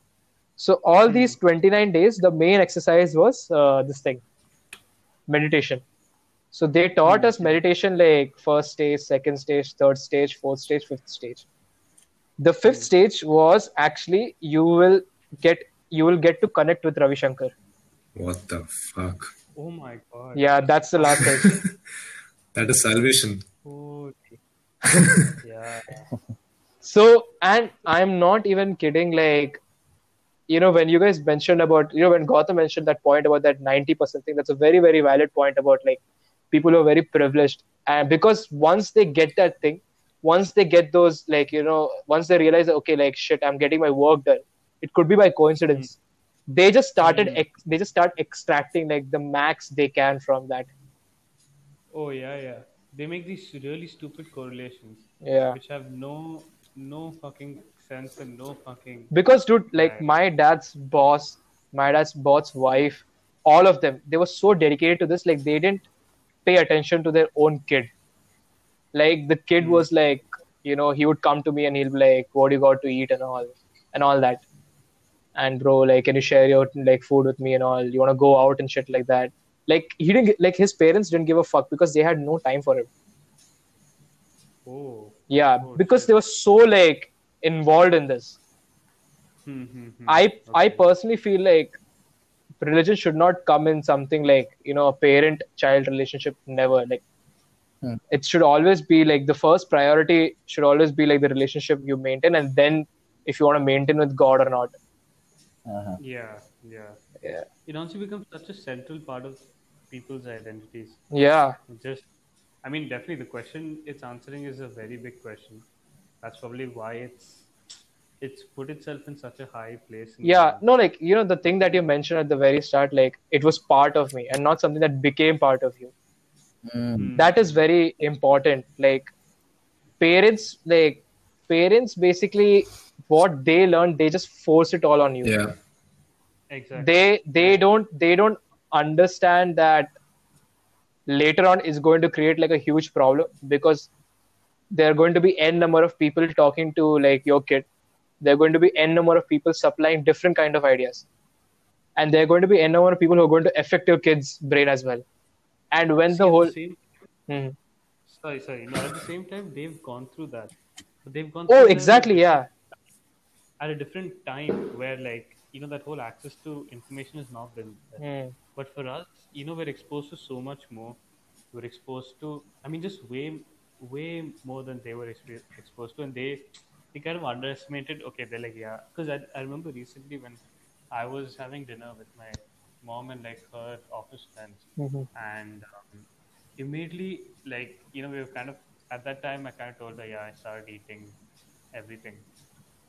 So, all these hmm. 29 days, the main exercise was uh, this thing meditation. So, they taught us hmm. meditation like first stage, second stage, third stage, fourth stage, fifth stage. The fifth hmm. stage was actually you will get you will get to connect with Ravi Shankar. What the fuck? Oh my god. Yeah, that's the last stage. That is salvation. Holy. yeah. So, and I'm not even kidding. Like, you know, when you guys mentioned about, you know, when Gautam mentioned that point about that 90% thing, that's a very, very valid point about like people who are very privileged. And because once they get that thing, once they get those, like, you know, once they realize okay, like, shit, I'm getting my work done, it could be by coincidence. Hmm. They just started, hmm. ex- they just start extracting like the max they can from that. Oh yeah, yeah. They make these really stupid correlations Yeah. which have no no fucking sense and no fucking because dude like my dad's boss my dad's boss wife all of them they were so dedicated to this like they didn't pay attention to their own kid. Like the kid hmm. was like you know he would come to me and he'll be like what do you got to eat and all? And all that. And bro like can you share your like food with me and all? You want to go out and shit like that? Like he didn't like his parents didn't give a fuck because they had no time for him. Oh. Yeah Oh, because shit. they were so like involved in this hmm, hmm, hmm. I I personally feel like religion should not come in something like you know a parent child relationship never like it should always be like the first priority should always be like the relationship you maintain and then if you want to maintain with God or not Uh-huh. yeah yeah yeah it also becomes such a central part of people's identities. Yeah. Just, I mean, definitely the question it's answering is a very big question. That's probably why it's it's put itself in such a high place. in the Yeah. No, like, you know, the thing that you mentioned at the very start, like, it was part of me and not something that became part of you. Hmm. That is very important. Like, parents, like, parents basically, what they learn, they just force it all on you. Yeah. exactly. they they don't they don't understand that later on is going to create like a huge problem because there are going to be n number of people talking to like your kid there are going to be n number of people supplying different kind of ideas and there are going to be n number of people who are going to affect your kid's brain as well and when See, the whole same, Mhm. sorry, sorry. No, at the same time, they've gone through that. They've gone. oh that exactly yeah At a different time, where like you know that whole access to information has not been. there. Mm. But for us, you know, we're exposed to so much more. We're exposed to, I mean, just way, way more than they were exposed to, and they, they kind of underestimated. Okay, they're like, yeah, because I, I remember recently when I was having dinner with my mom and like her office friends, Mhm. and um, immediately, like, you know, we were kind of at that time. I kind of told her, yeah, I started eating everything,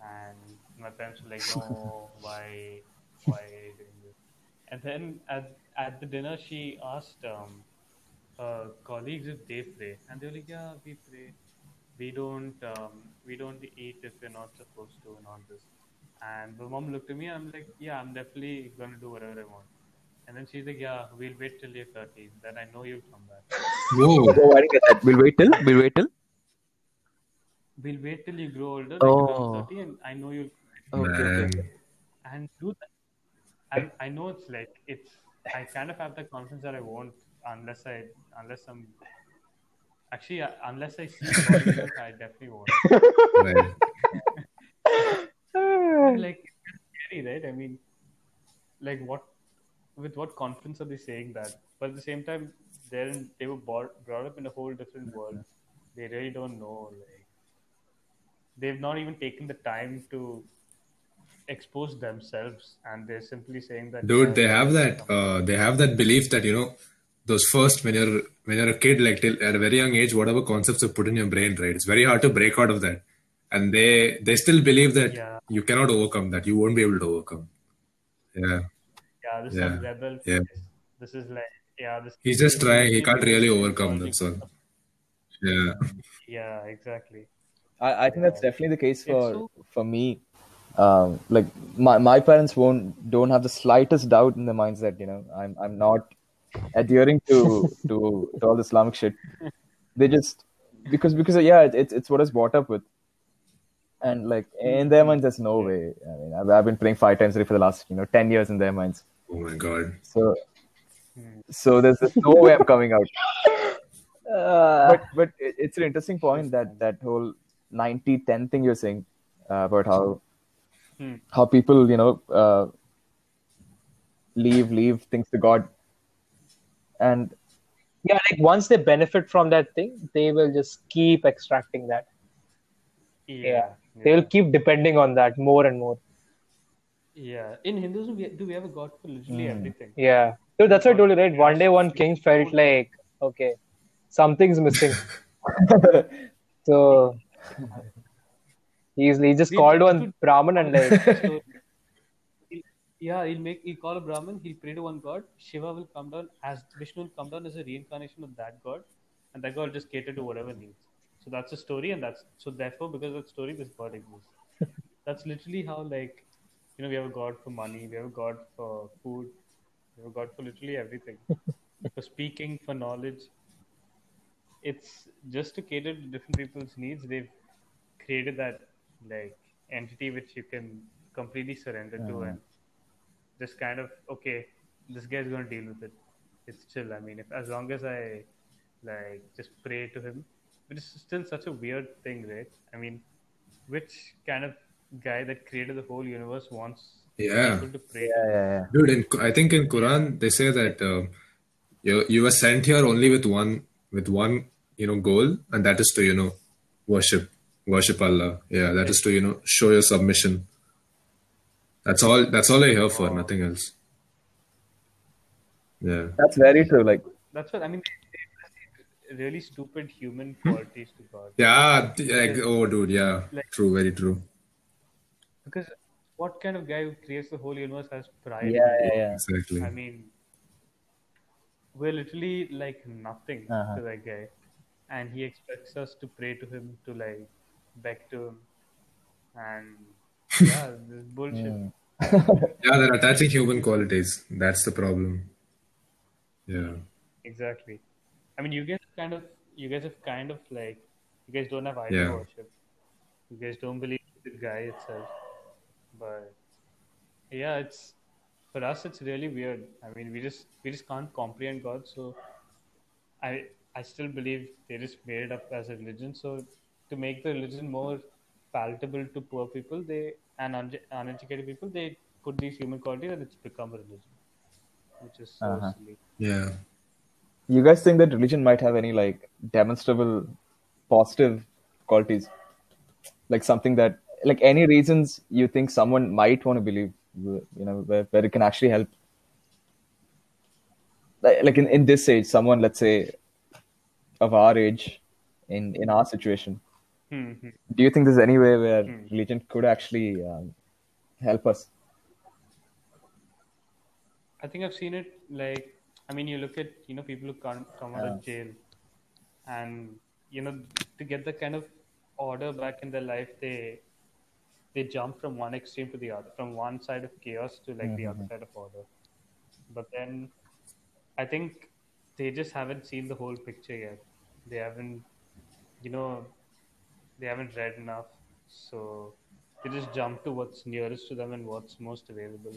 and my parents were like, no, why, why are you doing this? And then at, at the dinner, she asked um, her colleagues if they pray, and they're like, "Yeah, we pray. We don't, um, we don't eat if we're not supposed to, and all this." And my mom looked at me. and I'm like, "Yeah, I'm definitely gonna do whatever I want." And then she's like, "Yeah, we'll wait till you're 30. Then I know you'll come back. Whoa. I didn't get that. We'll wait till. We'll wait till. We'll wait till you grow older, like Oh. become 30, and I know you'll." Okay, okay, Man. okay. and do that. And I know it's like it's. I kind of have the confidence that I won't unless I unless I'm. Actually, uh, unless I see bodybuilders, I definitely won't. Right. Like it's scary, right? I mean, like what, with what confidence are they saying that? But at the same time, they're in, they were brought, brought up in a whole different world. They really don't know. Like they've not even taken the time to expose themselves, and they're simply saying that. dude they have that uh, they have that belief that you know those first when you're when you're a kid like till at a very young age whatever concepts are put in your brain right it's very hard to break out of that and they they still believe that Yeah. you cannot overcome that you won't be able to overcome yeah Yeah, this Yeah. is rebel. Yeah. This is like yeah. This he's just trying he can't really overcome only- that's all yeah Yeah, exactly. I, I think that's definitely the case for so- for me. Um, like my, my parents won't don't have the slightest doubt in their minds that you know I'm I'm not adhering to to, to all the Islamic shit. They just because because yeah it's it's what I was brought up with, and like in their minds there's no way. I mean I've, I've been praying five times a day for the last you know ten years in their minds. oh my god So so there's, there's no way I'm coming out. but but it, it's an interesting point that that whole 90 10 thing you're saying uh, about how Hmm. how people you know uh, leave leave things to God and yeah like once they benefit from that thing they will just keep extracting that Yeah. they'll keep depending on that more and more Yeah. In Hinduism, we, do we have a god for literally Hmm. everything? yeah so that's what i told you right one day one king felt like okay something's missing so he's he just We- called one brahman and like yeah, he'll make he'll call a Brahmin, he'll pray to one god, Shiva will come down as Vishnu will come down as a reincarnation of that god, and that god will just cater to whatever needs. So that's the story, and that's so therefore because of that story, this god exists. that's literally how like you know we have a god for money, we have a god for food, we have a god for literally everything. for speaking, for knowledge. It's just to cater to different people's needs. They've created that like entity which you can completely surrender to uh-huh. and just kind of okay this guy's going to deal with it. It's chill. I mean if as long as i like just pray to him but it's still such a weird thing right? I mean which kind of guy that created the whole universe wants yeah. people to pray yeah yeah yeah. Dude in, i think in quran they say that um, you you were sent here only with one with one you know goal and that is to you know worship worship allah. Yeah that is to you know show your submission that's all that's all i hear for nothing else Yeah. That's very true. Like, That's what I mean. They, they really stupid human qualities to God. Yeah. Like, oh, dude. Yeah. Like- True. Very true. Because what kind of guy who creates the whole universe has pride? yeah, yeah, yeah. Exactly. I mean, we're literally like nothing Uh-huh. to that guy, and he expects us to pray to him, to like beg to him, and yeah, this is bullshit. Mm. Yeah, they're attaching human qualities. That's the problem. Yeah. Exactly. I mean, you guys kind of, you guys have kind of like, you guys don't have idol Yeah. worship. You guys don't believe the guy itself, but yeah, it's for us. It's really weird. I mean, we just we just can't comprehend God. So, I I still believe they just made it up as a religion. So, to make the religion more palatable to poor people, they and un- uneducated people, they put these human qualities and it's become religion, which is so Uh-huh. silly. Yeah. You guys think that religion might have any like demonstrable positive qualities? Like something that, like any reasons you think someone might want to believe, you know, where, where it can actually help? Like like in, in this age, someone, let's say, of our age, in, in our situation, Hmm, hmm. do you think there's any way where Hmm. religion could actually um, help us? I think I've seen it like I mean you look at you know people who come come out of jail and you know to get the kind of order back in their life they they jump from one extreme to the other from one side of chaos to like the other side of order but then I think they just haven't seen the whole picture yet they haven't you know they haven't read enough so they just jump to what's nearest to them and what's most available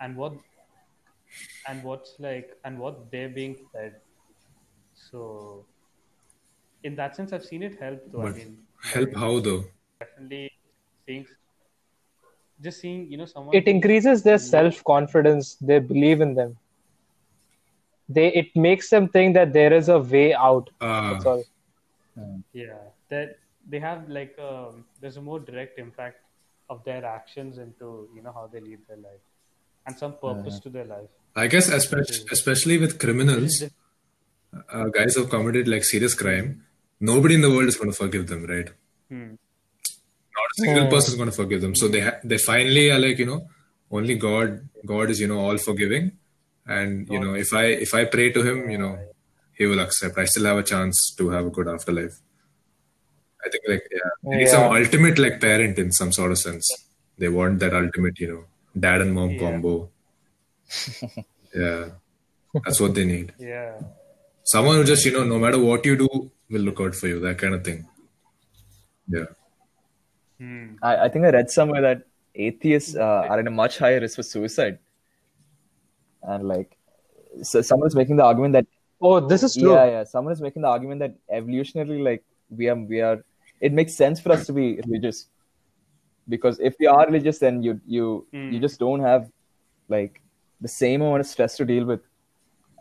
and what and what's like and what they're being fed so in that sense i've seen it help though i mean help how though? definitely seeing just seeing you know someone It increases their self confidence. They believe in them. They it makes them think that there is a way out. Uh, That's all. yeah that they have like um, there's a more direct impact of their actions into you know how they lead their life and some purpose to their life I guess especially especially with criminals, uh, guys who have committed like serious crime, nobody in the world is going to forgive them, right? Hmm. Not a single person is going to forgive them. So they ha- they finally are like you know, only God God is you know all forgiving, and you know if I if I pray to Him, you know, He will accept. I still have a chance to have a good afterlife. I think like yeah, they need some ultimate like parent in some sort of sense. They want that ultimate you know dad and mom Yeah. combo. yeah, that's what they need. yeah Someone who just, you know, no matter what you do, will look out for you, that kind of thing. Yeah. hmm. I, I think I read somewhere that atheists uh, are at a much higher risk for suicide. And like, so someone is making the argument that Oh, this is true. yeah, yeah, someone is making the argument that evolutionarily, like we are, we are. It makes sense for us to be religious, because if we are religious, then you you you Mm. just don't have like the same amount of stress to deal with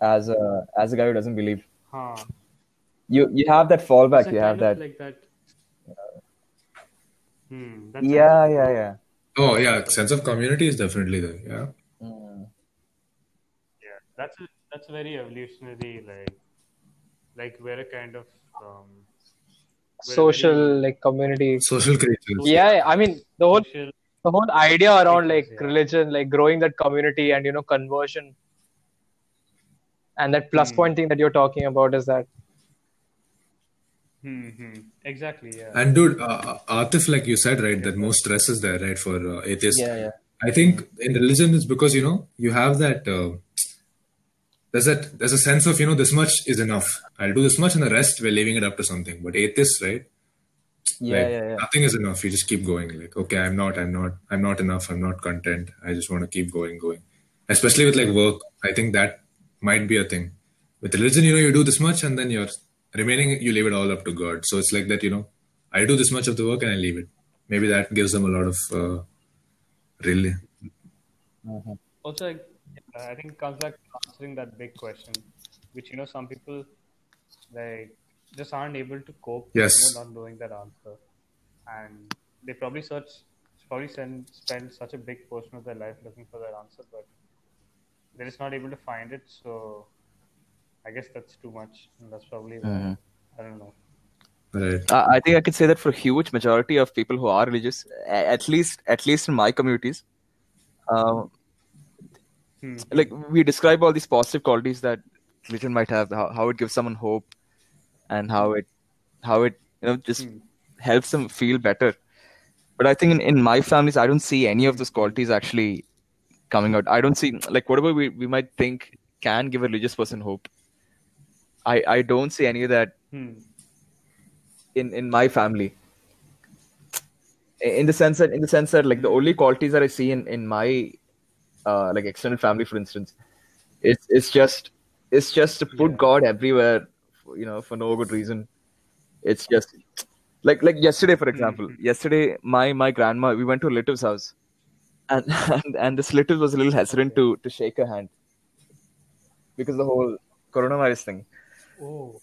as a as a guy who doesn't believe. huh. You you have that fallback. You have that. like that hmm. That's Yeah, yeah, yeah. Oh, yeah. Sense of community is definitely there. Yeah. Mm. yeah that's a, that's very evolutionary like like we're a kind of um we're Social very like community. Social creatures. Yeah, yeah, I mean the whole social the whole idea around like Yeah. religion, like growing that community and you know conversion, and that plus Hmm. point thing that you're talking about is that hmm, hmm. exactly yeah And dude, uh, Atif, like you said, right, that most stress is there, right, for uh, atheists. Yeah, yeah. I think in religion it's because you know you have that uh, there's that there's a sense of you know this much is enough. I'll do this much and the rest we're leaving it up to something. But atheists, right? Yeah, like, yeah, yeah. Nothing is enough. You just keep going. Like, okay, I'm not, I'm not, I'm not enough. I'm not content. I just want to keep going, going. Especially with like work, I think that might be a thing. With religion, you know, you do this much and then you're remaining. You leave it all up to God. So it's like that. You know, I do this much of the work and I leave it. Maybe that gives them a lot of uh, really. also like, i think it comes back to answering that big question which you know some people like just aren't able to cope Yes. with you know, not knowing that answer and they probably search probably send, spend such a big portion of their life looking for that answer but they're just not able to find it. So I guess that's too much. And that's probably why, Mhm. I don't know. Right. Uh, I think I could say that for a huge majority of people who are religious, at least at least in my communities, um, Hmm. like we describe all these positive qualities that religion might have, how, how it gives someone hope, and how it how it you know just Hmm. helps them feel better. But I think in, in my families, I don't see any of those qualities actually coming out. I don't see like whatever we, we might think can give a religious person hope. I, I don't see any of that Hmm. in in my family in the sense that in the sense that like the only qualities that i see in in my uh like extended family for instance it's it's just it's just to put Yeah. god everywhere you know for no good reason it's just like like yesterday for example yesterday my my grandma we went to a relative's house and and, and this relative was a little hesitant to to shake her hand because the whole coronavirus thing Oh.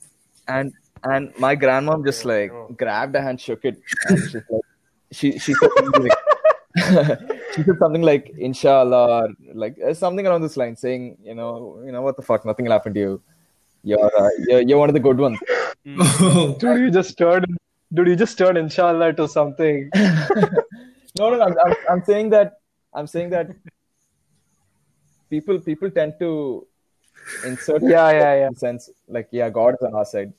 and and my grandmom just like oh. grabbed her hand, shook it, and she's like, she she said she said something like Inshallah, or like uh, something along this line, saying you know you know what the fuck, nothing will happen to you. You're uh, you're, you're one of the good ones. Dude, you just turned, dude, you just turned inshallah to something. no, no, no I'm, I'm I'm saying that I'm saying that people people tend to insert Yeah, yeah, yeah. in sense like yeah, God is on our side.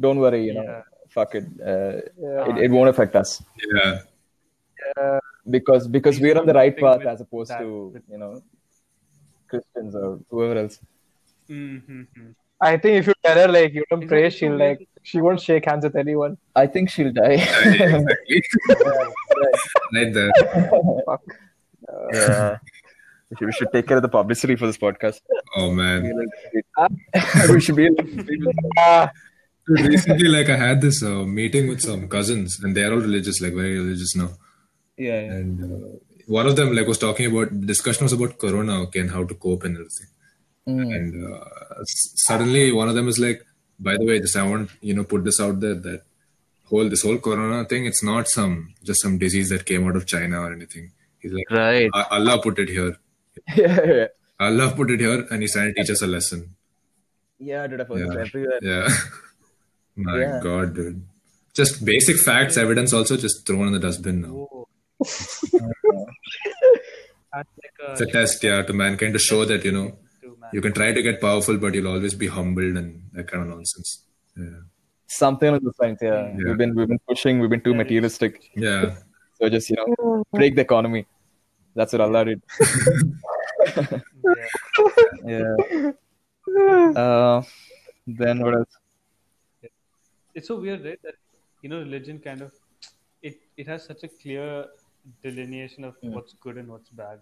Don't worry, you know, fuck it. Uh, Yeah. it, it won't affect us. Yeah. Because because we're on the right path as opposed that, to you know Christians or whoever else. Mm-hmm. I think if you tell her like you don't pray, she'll like she won't shake hands with anyone. I think she'll die. exactly. right there. yeah. We should, we should take care of the publicity for this podcast. Oh man. we should be. Ah, Dude, recently, like I had this uh, meeting with some cousins, and they're all religious, like very religious now. Yeah, yeah. And uh, one of them like was talking about discussion was about Corona, okay, and how to cope and everything. Mm. And uh, s- suddenly, one of them is like, "By the way, this I want you know put this out there that whole this whole Corona thing, it's not some just some disease that came out of China or anything." He's like, Right. "A- "Allah put it here. yeah, yeah. Allah put it here, and He's trying to teach us a lesson." Yeah, dude, I've heard Yeah. everywhere. Yeah. My Yeah. God, dude. Just basic facts, evidence also just thrown in the dustbin now. That's like a It's a test, yeah, to mankind to show that, you know, you can try to get powerful, but you'll always be humbled and that kind of nonsense. Yeah. Something along those lines. Yeah. Yeah. we've been we've been pushing. We've been too materialistic. Yeah. So just you know, break the economy. That's what Allah did. Yeah. Yeah. Uh, then what else? It's so weird, right? That you know, religion kind of it it has such a clear delineation of what's good and what's bad.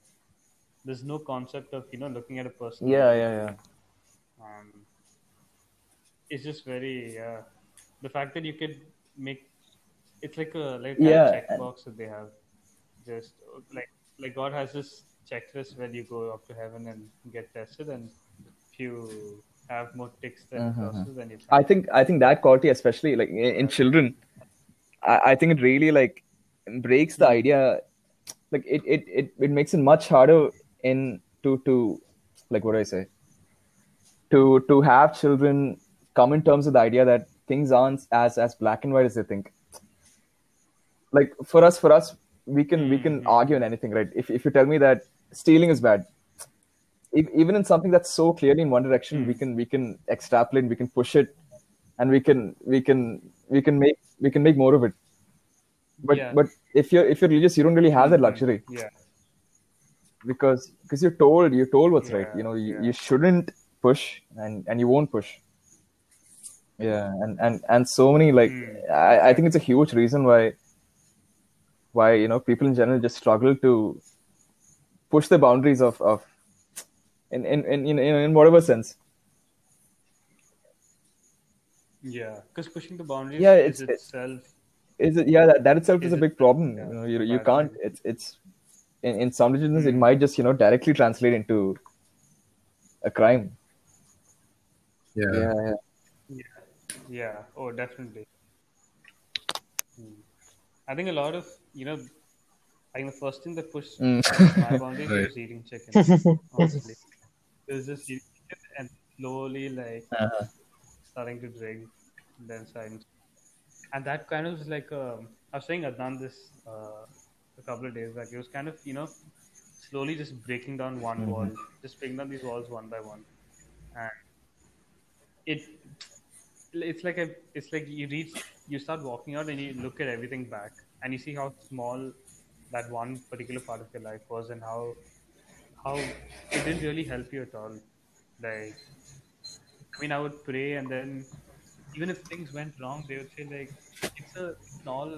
There's no concept of you know looking at a person. Yeah, yeah, yeah. Um, it's just very uh, the fact that you could make it's like a like a Yeah, checkbox that they have. Just like like God has this checklist where you go up to heaven and get tested, and if you have more ticks than crosses, then you. I think I think that quality, especially like in, in children, I, I think it really like breaks the idea. Like it, it, it, it makes it much harder in to to like what do I say? To to have children come in terms of the idea that things aren't as as black and white as they think. Like for us, for us, we can we can hmm, hmm. argue on anything, right? If if you tell me that stealing is bad, e- even in something that's so clearly in one direction, hmm. we can we can extrapolate, we can push it, and we can we can we can make we can make more of it. But Yeah. but if you're if you're religious, you don't really have that mm-hmm. luxury Yeah. because because you're told you're told what's right. You know you, yeah. you shouldn't push and and you won't push. Yeah, and and and so many like mm. I, I think it's a huge reason why why you know people in general just struggle to push the boundaries of of in in in in, in, whatever sense. Yeah, because pushing the boundaries Yeah, is it's- itself. Is it yeah that, that itself is, Is a it- big problem. yeah, you know, you, you can't it's it's in, in some religions it might just you know directly translate into a crime. Yeah. Yeah, yeah. Yeah. Oh, definitely. Hmm. I think a lot of you know, I think the first thing that pushed Mm. my boundaries Right. was eating chicken. honestly, it was just eating it and slowly like Uh-huh. starting to drink, then starting. And that kind of was like um, I was saying Adnan this uh, a couple of days back. It was kind of you know slowly just breaking down one wall, just breaking down these walls one by one, and it it's like a it's like you reach you start walking out and you look at everything back and you see how small that one particular part of your life was and how how it didn't really help you at all like i mean i would pray and then even if things went wrong they would say like it's a small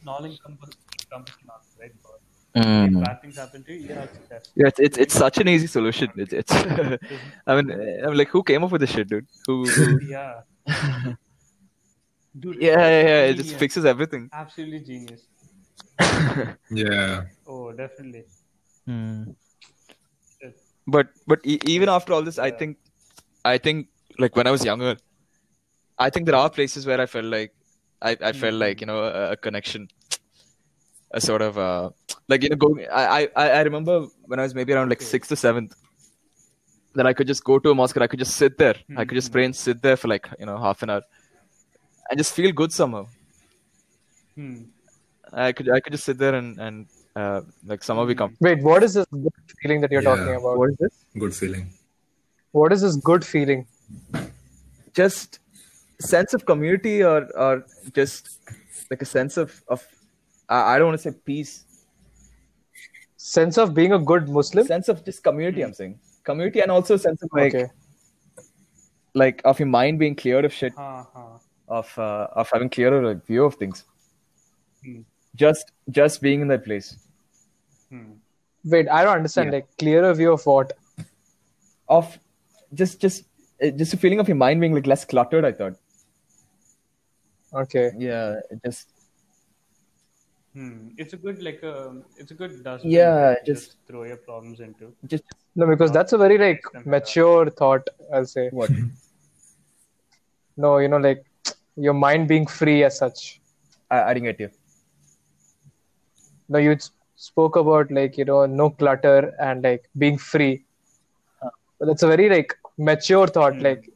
small encompassing answer right God. Mm. if bad things happen to you yeah it's test. Yeah, it's, it's it's such an easy solution. It's, it's I mean, I'm like, who came up with this shit, dude? Who? who yeah Dude, yeah, yeah, yeah. It just fixes everything. absolutely genius Yeah. oh definitely But but e- even after all this, I think I think like when I was younger, I think there are places where I felt like I, I felt like you know a, a connection, a sort of uh like you know going. I I I remember when I was maybe around like Okay. sixth or seventh, that I could just go to a mosque and I could just sit there. I could just Mhm. pray and sit there for like you know half an hour, and just feel good somehow. hmm. I could I could just sit there and and uh, like somehow Hmm. become. Wait, what is this good feeling that you're Yeah. talking about? What is this? Good feeling. What is this good feeling? just sense of community or or just like a sense of of I I don't want to say peace Sense of being a good Muslim? sense of just community i'm saying community and also sense of like Okay. like of your mind being clear of shit Ha, ha. of uh, of having clearer like, view of things Hmm. just just being in that place Hmm. Wait, I don't understand. Yeah. Like clearer view of what? of just just uh, just a feeling of your mind being like less cluttered i thought Okay. yeah it just Hmm. It's a good like a it's a good dust. Yeah, to just- throw your problems into. just No, because that's a very like mature thought. I'll say. what No, you know, like your mind being free as such. I, I didn't get you No, you spoke about like you know no clutter and like being free. But that's a very like mature thought, like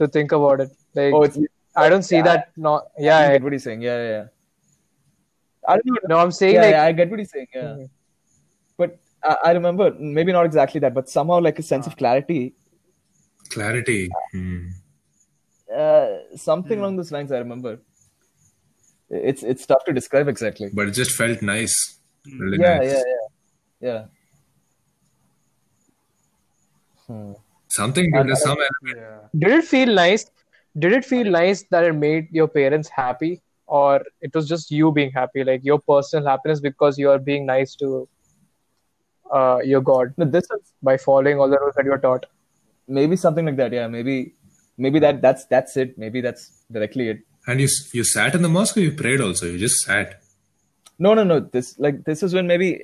to think about it. Like oh it's I don't see Yeah. that. No, yeah, I yeah, get what he's saying yeah yeah, yeah. I don't know no, I'm saying yeah, like yeah, I get what he's saying. Yeah, Mhm. but I, I remember maybe not exactly that, but somehow like a sense of clarity, Clarity. Hmm. uh, something along those lines. I remember. It's it's tough to describe exactly. But it just felt nice. Really Yeah, nice. yeah, yeah, yeah. Hmm. Something And- there's some element. Yeah. did it feel nice? Did it feel nice that it made your parents happy, or it was just you being happy, like your personal happiness because you are being nice to uh, your God No, this was by following all the rules that you are taught? maybe something like that. Yeah, maybe maybe that that's that's it. Maybe that's directly it. And you you sat in the mosque or you prayed also? You just sat. No, no, no. This like this is when maybe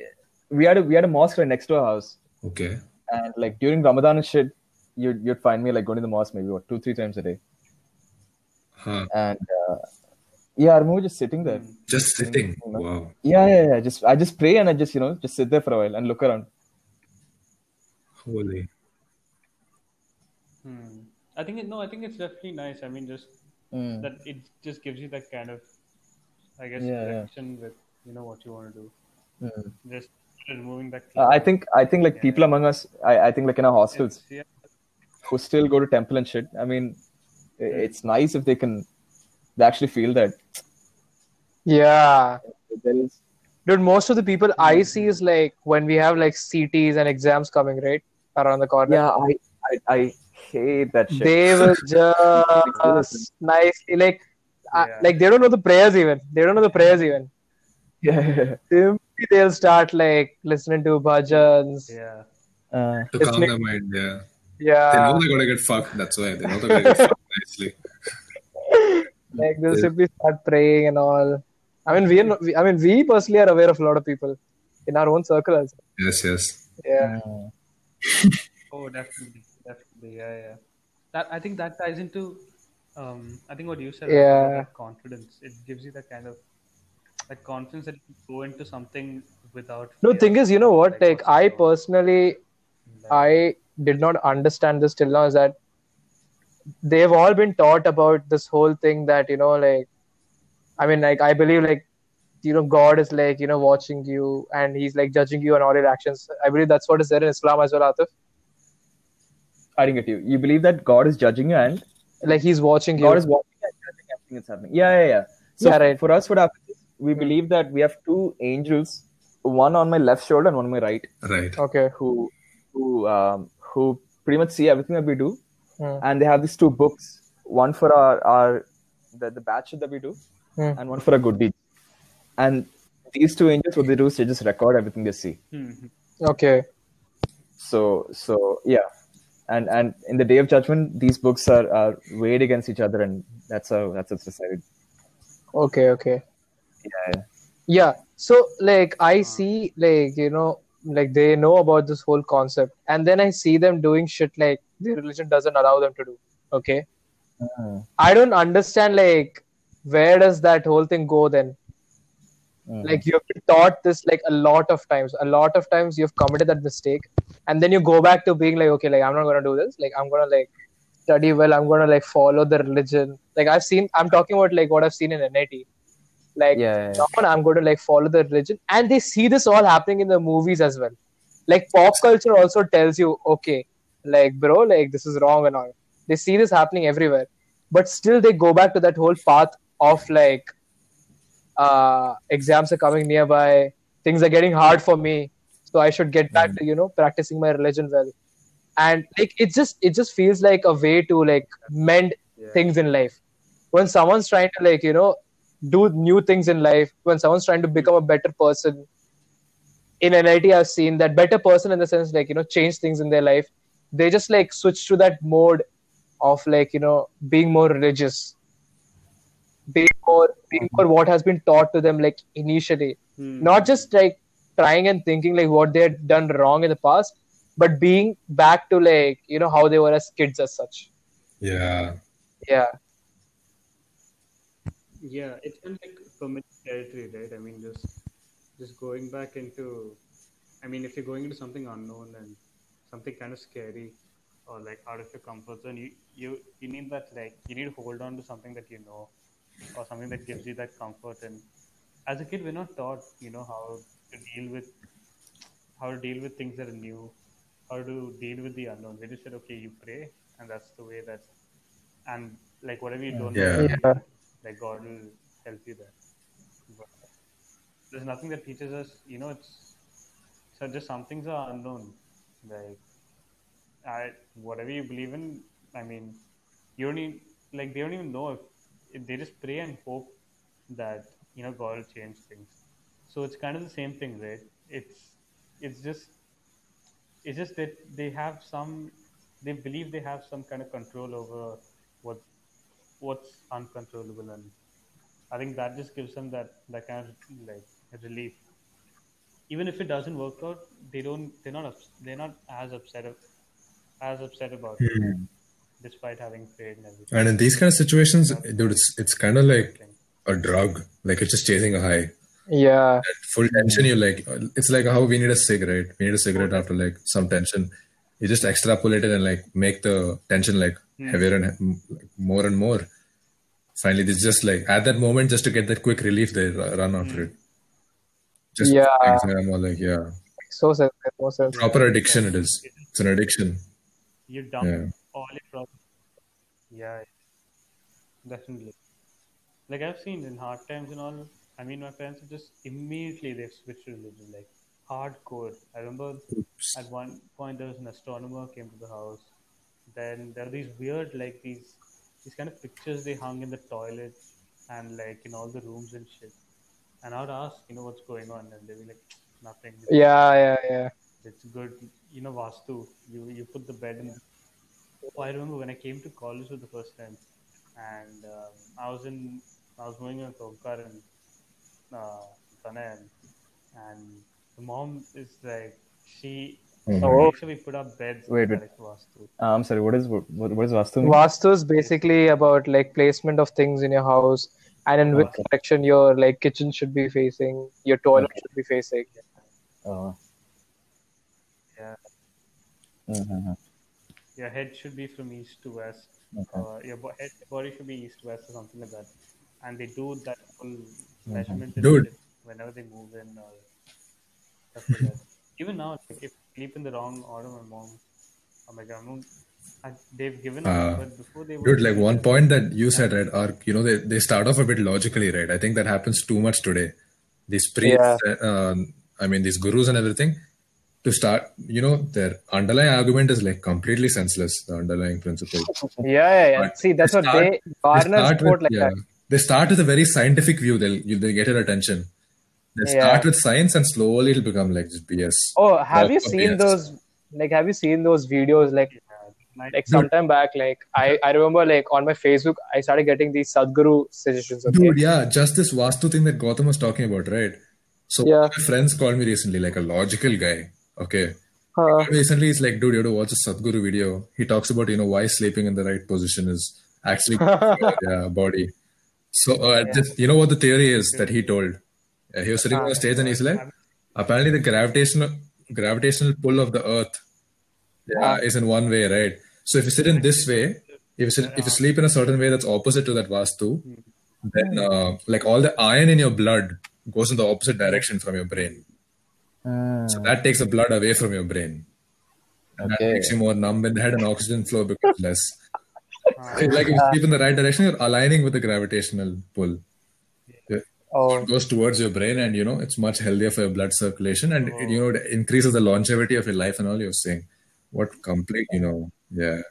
we had a we had a mosque right next to our house, Okay. and like during Ramadan and shit, you'd you'd find me like going to the mosque maybe what two three times a day, Huh. and uh, yeah, I remember just sitting there. Just sitting. Wow. Yeah, yeah, yeah. Just I just pray and I just you know just sit there for a while and look around. Holy. Hmm. I think it, no. I think it's definitely nice. I mean, just Mm. that it just gives you that kind of, I guess, Yeah, yeah. connection with you know what you want to do. Mm. Just removing that. Uh, I think I think like people among us, I, I think like in our hostels It's- yeah. who still go to temple and shit. I mean, i- it's nice if they can, they actually feel that Yeah, there is. dude. Most of the people I see is like when we have like CTs and exams coming right around the corner. Yeah, I I, I hate that shit. they will just nicely like uh, Yeah. like they don't know the prayers even they don't know the prayers even yeah. simply they'll start like listening to bhajans Yeah. Uh, To calm like- their mind, yeah. Yeah. They know they're gonna get fucked. That's why they know they're gonna get fucked nicely. like they'll simply start praying and all i mean we, are we i mean we personally are aware of a lot of people in our own circle also. Yes, yes. yeah Oh, definitely, definitely, yeah, yeah. That I think that ties into, um, I think what you said. about Yeah. that confidence. It gives you that kind of, that confidence that you can go into something without. no thing is you know what like i what's going personally I did not understand this till now is that they've all been taught about this whole thing that you know like I mean like I believe like you know God is like you know watching you and he's like judging you on all your actions. I believe that's what is there in Islam as well, Atif. I didn't get you. You believe that God is judging you and Like he's watching you. God is watching and judging everything that's happening. Yeah, yeah, yeah. So Yeah, right. for us, what happens is we believe that we have two angels, one on my left shoulder and one on my right, Right. Okay. who who um, who pretty much see everything that we do, Hmm. and they have these two books, one for our our the, the batch that we do, Hmm. and one for a good deed. And these two angels, what they do is they just record everything they see. Okay. So so yeah, and and in the day of judgment, these books are, are weighed against each other, and that's how that's what's decided. Okay. Okay. Yeah, yeah. Yeah. So like I see like you know like they know about this whole concept and then I see them doing shit like their religion doesn't allow them to do. Okay. Mm. I don't understand like where does that whole thing go then? Mm. Like you have been taught this like a lot of times. A lot of times you've committed that mistake and then you go back to being like, okay, like I'm not gonna do this. Like I'm gonna like study well, I'm gonna like follow the religion. Like I've seen I'm talking about like what I've seen in NIT. Like Yeah, yeah, yeah. on, I'm going to like follow the religion. And they see this all happening in the movies as well. Like pop culture also tells you, okay, like bro, like this is wrong and all. They see this happening everywhere. But still they go back to that whole path of like uh exams are coming nearby, things are getting hard for me. So I should get back to, you know, practicing my religion well. And like it just it just feels like a way to like mend things in life. When someone's trying to like, you know, do new things in life, when someone's trying to become a better person, in NIT, I've seen that better person in the sense like, you know, change things in their life. They just like switch to that mode of like, you know, being more religious, being more, being hmm. more what has been taught to them like initially. Hmm. Not just like trying and thinking like what they had done wrong in the past, but being back to like, you know, how they were as kids as such. Yeah. Yeah. Yeah, it's kind of like familiar territory, right? I mean, just just going back into, I mean, if you're going into something unknown and something kind of scary or like out of your comfort zone, you you you need that like you need to hold on to something that you know or something that gives you that comfort. And as a kid, we're not taught, you know, how to deal with how to deal with things that are new, how to deal with the unknown. They just said, okay, you pray, and that's the way that, and like whatever you don't know, Yeah. Like God will help you there. But there's nothing that teaches us, you know, it's so just some things are unknown. Like I whatever you believe in, I mean, you don't even like they don't even know if, if they just pray and hope that, you know, God will change things. So it's kind of the same thing, right? It's it's just it's just that they have some they believe they have some kind of control over what what's uncontrollable and i think that just gives them that that kind of like relief even if it doesn't work out they don't they're not they're not as upset of, as upset about it hmm. despite having prayed and everything And in these kind of situations, dude, it's it's kind of like a drug. Like it's just chasing a high. Yeah. Full tension. you're like it's like how we need a cigarette. We need a cigarette after like some tension. You just extrapolate it and like make the tension like Hmm. heavier and more and more. Finally, it's just like at that moment, just to get that quick relief, they run after hmm. it. Just Yeah. I'm all like, yeah, So sense. So sense. proper addiction. It is. It's an addiction. you dump Yeah. all your problems yeah definitely like i've seen in hard times and all i mean my parents have just immediately they've switched to religion like hardcore i remember at one point there was an astronomer came to the house then there are these weird like these these kind of pictures they hung in the toilets and like in all the rooms and shit. And i would ask you know what's going on? And they'd be like nothing. Yeah, yeah, yeah. it's good. You know vastu you you put the bed in oh, i remember when i came to college for the first time and um, i was in i was moving in Tokar and uh, and the mom is like she she Oh. makes we put up beds Wait, wait. vastu Uh, I'm sorry. What is what, what is Vastu? mean? Vastu is basically about like placement of things in your house and in which Okay. direction your like kitchen should be facing, your toilet should be facing. Oh. Uh, Mhm. Your head should be from east to west. Okay. Uh, your bo- head body should be east to west or something like that. And they do that full Mm-hmm. measurement Dude. whenever they move in or like. Even now, like, if I sleep in the wrong order, my mom, oh my god, mom, I, they've given up. Uh, but before they Dude, like one point that you said, right, are you know they, they start off a bit logically, right? I think that happens too much today. These priests, uh, I mean, these gurus and everything, to start, you know, their underlying argument is like completely senseless. The underlying principle. Yeah, yeah, yeah. But See, that's they what start- they They garner start support with, like yeah, that. they start with a very scientific view. They'll you, they get your attention. They Yeah. start with science and slowly it'll become like just BS. Oh, have you seen BS. those? Like, have you seen those videos? Like, like, some time back, like I, I remember like on my Facebook, I started getting these Sadhguru suggestions. Okay? Dude, yeah, just this Vastu thing that Gautam was talking about, right? So Yeah. my friends called me recently, like a logical guy. Okay. Uh, Recently, he's like, dude, you have to watch a Sadhguru video. He talks about, you know, why sleeping in the right position is actually good for your body. So, uh, just, you know what the theory is that he told? Uh, he was sitting on the stage and he's like, apparently the gravitational gravitational pull of the Earth yeah, is in one way, right? So if you sit in this way, if you, sit, if you sleep in a certain way that's opposite to that Vastu, then uh, like all the iron in your blood goes in the opposite direction from your brain. Mm, So that takes the blood away from your brain. And that makes you more numb in the head and oxygen flow becomes less. Like if you sleep in the right direction, you're aligning with the gravitational pull. It oh, goes towards your brain and you know it's much healthier for your blood circulation and it, you know it increases the longevity of your life and all you're saying. What complete, you know, yeah.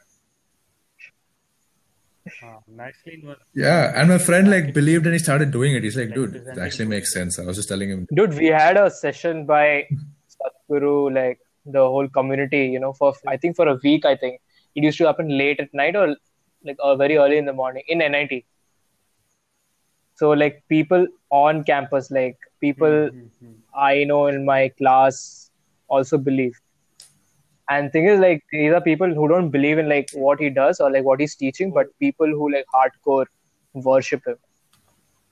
uh, nicely known. Yeah. And my friend like believed and he started doing it. He's like, dude, it actually makes sense. I was just telling him. dude, we had a session by Sadhguru, like the whole community, you know, for I think for a week. I think it used to happen late at night or like uh, very early in the morning in NIT. So like people on campus, like people Mhm. I know in my class also believe. And thing is like these are people who don't believe in like what he does or like what he's teaching, but people who like hardcore worship him.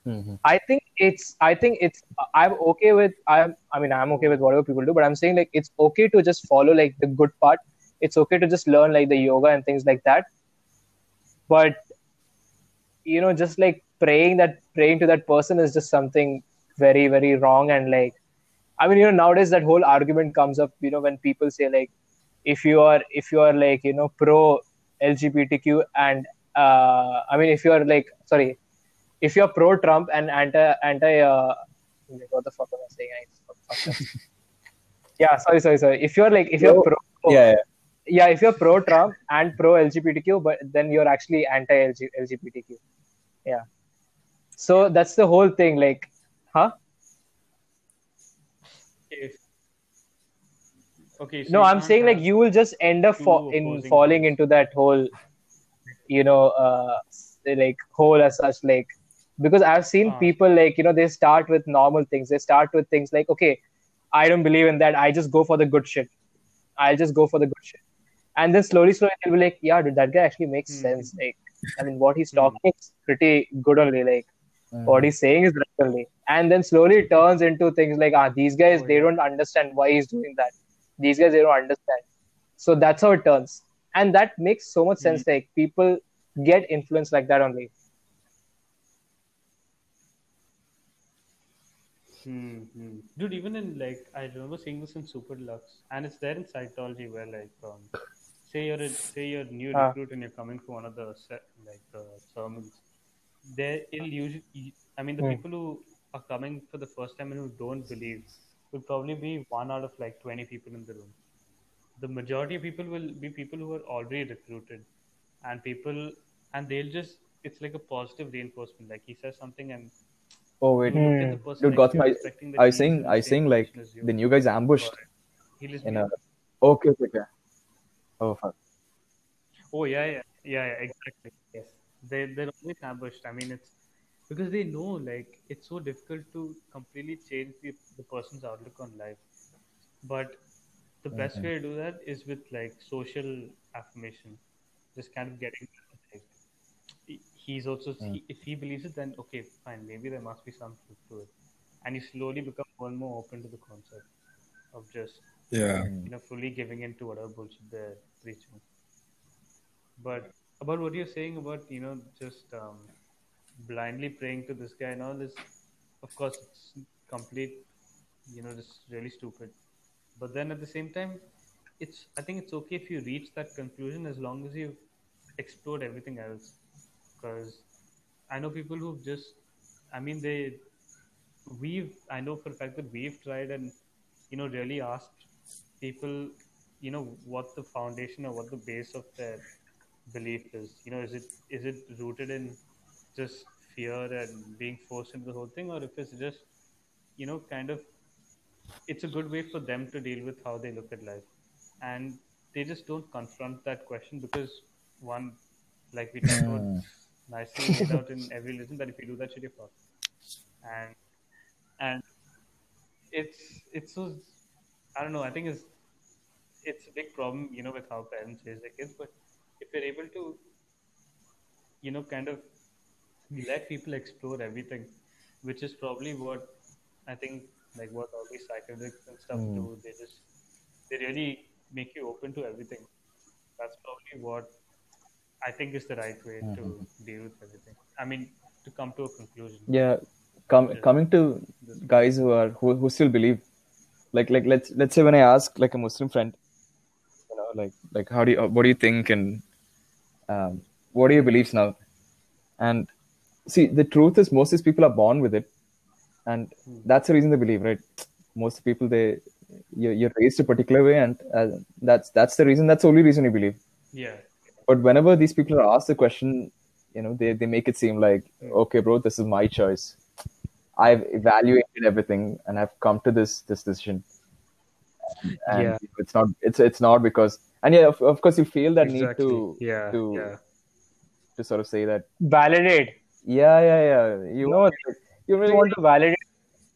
mhm. I think it's I think it's I'm okay with I'm I mean I'm okay with whatever people do, but I'm saying like it's okay to just follow like the good part. It's okay to just learn like the yoga and things like that. But you know, just like praying that praying to that person is just something very, very wrong and like I mean, you know, nowadays that whole argument comes up, you know, when people say like if you are if you are like, you know, pro LGBTQ and uh I mean if you are like sorry, if you're pro Trump and anti anti uh what the fuck am I saying? I yeah, sorry, sorry, sorry. If you're like if you're pro Yeah, yeah. yeah, if you're pro Trump and pro LGBTQ, but then you're actually anti LGBTQ. Yeah. So that's the whole thing. Like, huh? If, okay. so No, I'm saying like you will just end up fa- in falling into that whole, you know, uh, like hole as such. Like, because I've seen Ah. people like you know they start with normal things. They start with things like, okay, I don't believe in that. I just go for the good shit. I'll just go for the good shit. And then slowly, slowly, they'll be like, yeah, dude, that guy actually makes Hmm. sense. Like, I mean, what he's talking is pretty good only. Like, Hmm. what he's saying is only. And then slowly it turns into things like, ah, these guys, Oh, they yeah. don't understand why he's doing that. These guys, they don't understand. So that's how it turns. And that makes so much sense. Like, people get influenced like that only. Hmm, hmm. Dude, even in like I remember seeing this in Super Deluxe, and it's there in Scientology where like um, say you're a, say you're new Ah. recruit and you're coming for one of the like the sermons. There, it'll usually. I mean, the Hmm. people who are coming for the first time and who don't believe will probably be one out of like twenty people in the room. The majority of people will be people who are already recruited, and people, and they'll just. It's like a positive reinforcement. Like he says something and Oh wait, you look the dude, next to Gautam, I, expecting that I was he's saying, I saying like position as you. the new guys ambushed He'll in a. Okay, okay, okay. Oh fuck. Oh yeah, yeah, yeah, yeah, exactly. Yes, they they're always ambushed. I mean, it's because they know like it's so difficult to completely change the, the person's outlook on life. But the best mm-hmm. way to do that is with like social affirmation, just kind of getting like, he's also he, mm. if he believes it, then okay, fine, maybe there must be some truth to it, and you slowly become more and more open to the concept of just Yeah. you know, fully giving in to whatever bullshit they're preaching. But about what you're saying about, you know, just um, blindly praying to this guy and all this, of course, it's complete, you know, just really stupid. But then at the same time, it's, I think it's okay if you reach that conclusion as long as you've explored everything else. Because I know people who've just, I mean, they, we've, I know for a fact that we've tried and, you know, really asked people, you know, what the foundation or what the base of their belief is. You know, is it is it rooted in just fear and being forced into the whole thing, or if it's just, you know, kind of, it's a good way for them to deal with how they look at life, and they just don't confront that question because one, like we talked about hmm. nicely laid out in every religion, that if you do that shit, you're fucked, and and it's it's so I don't know. I think it's it's a big problem, you know, with how parents raise their kids. But if you're able to, you know, kind of let people explore everything, which is probably what I think, like what all these psychedelics and stuff hmm. do. They just they really make you open to everything. That's probably what I think is the right way to mm-hmm. deal with everything. I mean, to come to a conclusion. yeah com- coming to guys who are who, who still believe like like let's let's say when i ask like a muslim friend you know like like how do you what do you think and um, what are your beliefs now? And see the truth is most of these people are born with it. And that's the reason they believe right? Most people they you're, you're raised a particular way and uh, that's that's the reason that's the only reason you believe. Yeah. but whenever these people are asked the question you know they, they make it seem like okay bro this is my choice. I've evaluated everything and i've come to this this decision. And Yeah. it's not it's it's not because and yeah of, of course you feel that need to yeah. to yeah. to sort of say that Validate. yeah yeah yeah you No, you really want to validate.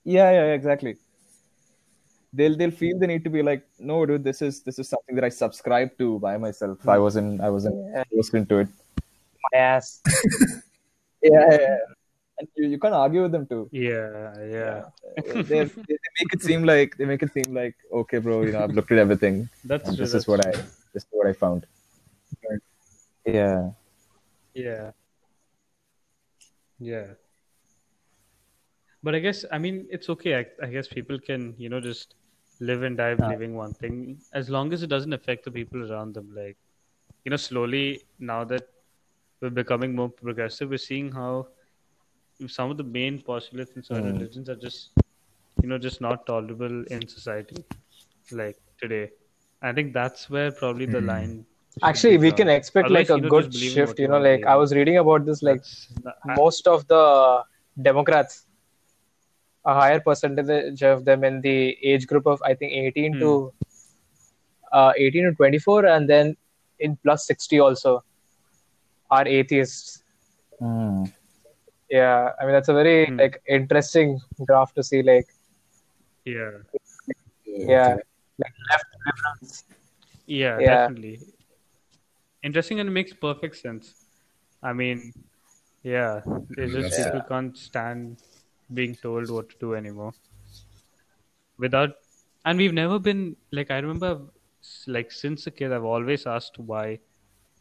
yeah yeah yeah, exactly they'll they'll feel the need to be like no dude this is this is something that i subscribe to by myself i wasn't i wasn't forced into it My ass. yeah, yeah, yeah. And you, you can't argue with them too Yeah. Yeah. they, they, make it seem like they make it seem like okay bro you know i've looked at everything That's true. this is that's what i this is what i found yeah Yeah. Yeah. But I guess I mean it's okay. I, I guess people can you know just live and die believing one thing as long as it doesn't affect the people around them. Like you know, slowly now that we're becoming more progressive, we're seeing how some of the main postulates in certain religions are just you know just not tolerable in society like today. I think that's where probably the line. Actually, we can expect Otherwise, like a you know, good shift. You know, like I was reading about this. Like That's- I- most of the Democrats, a higher percentage of them in the age group of I think 18 to uh, 18 to 24, and then in plus 60 also are atheists. Hmm. Yeah, I mean that's a very Hmm. like interesting graph to see. Like yeah. yeah, like left liberals. Yeah, Yeah. definitely. Interesting and it makes perfect sense. I mean, yeah, it's just Yeah. people can't stand being told what to do anymore. Without, and we've never been like I remember, like since a kid, I've always asked why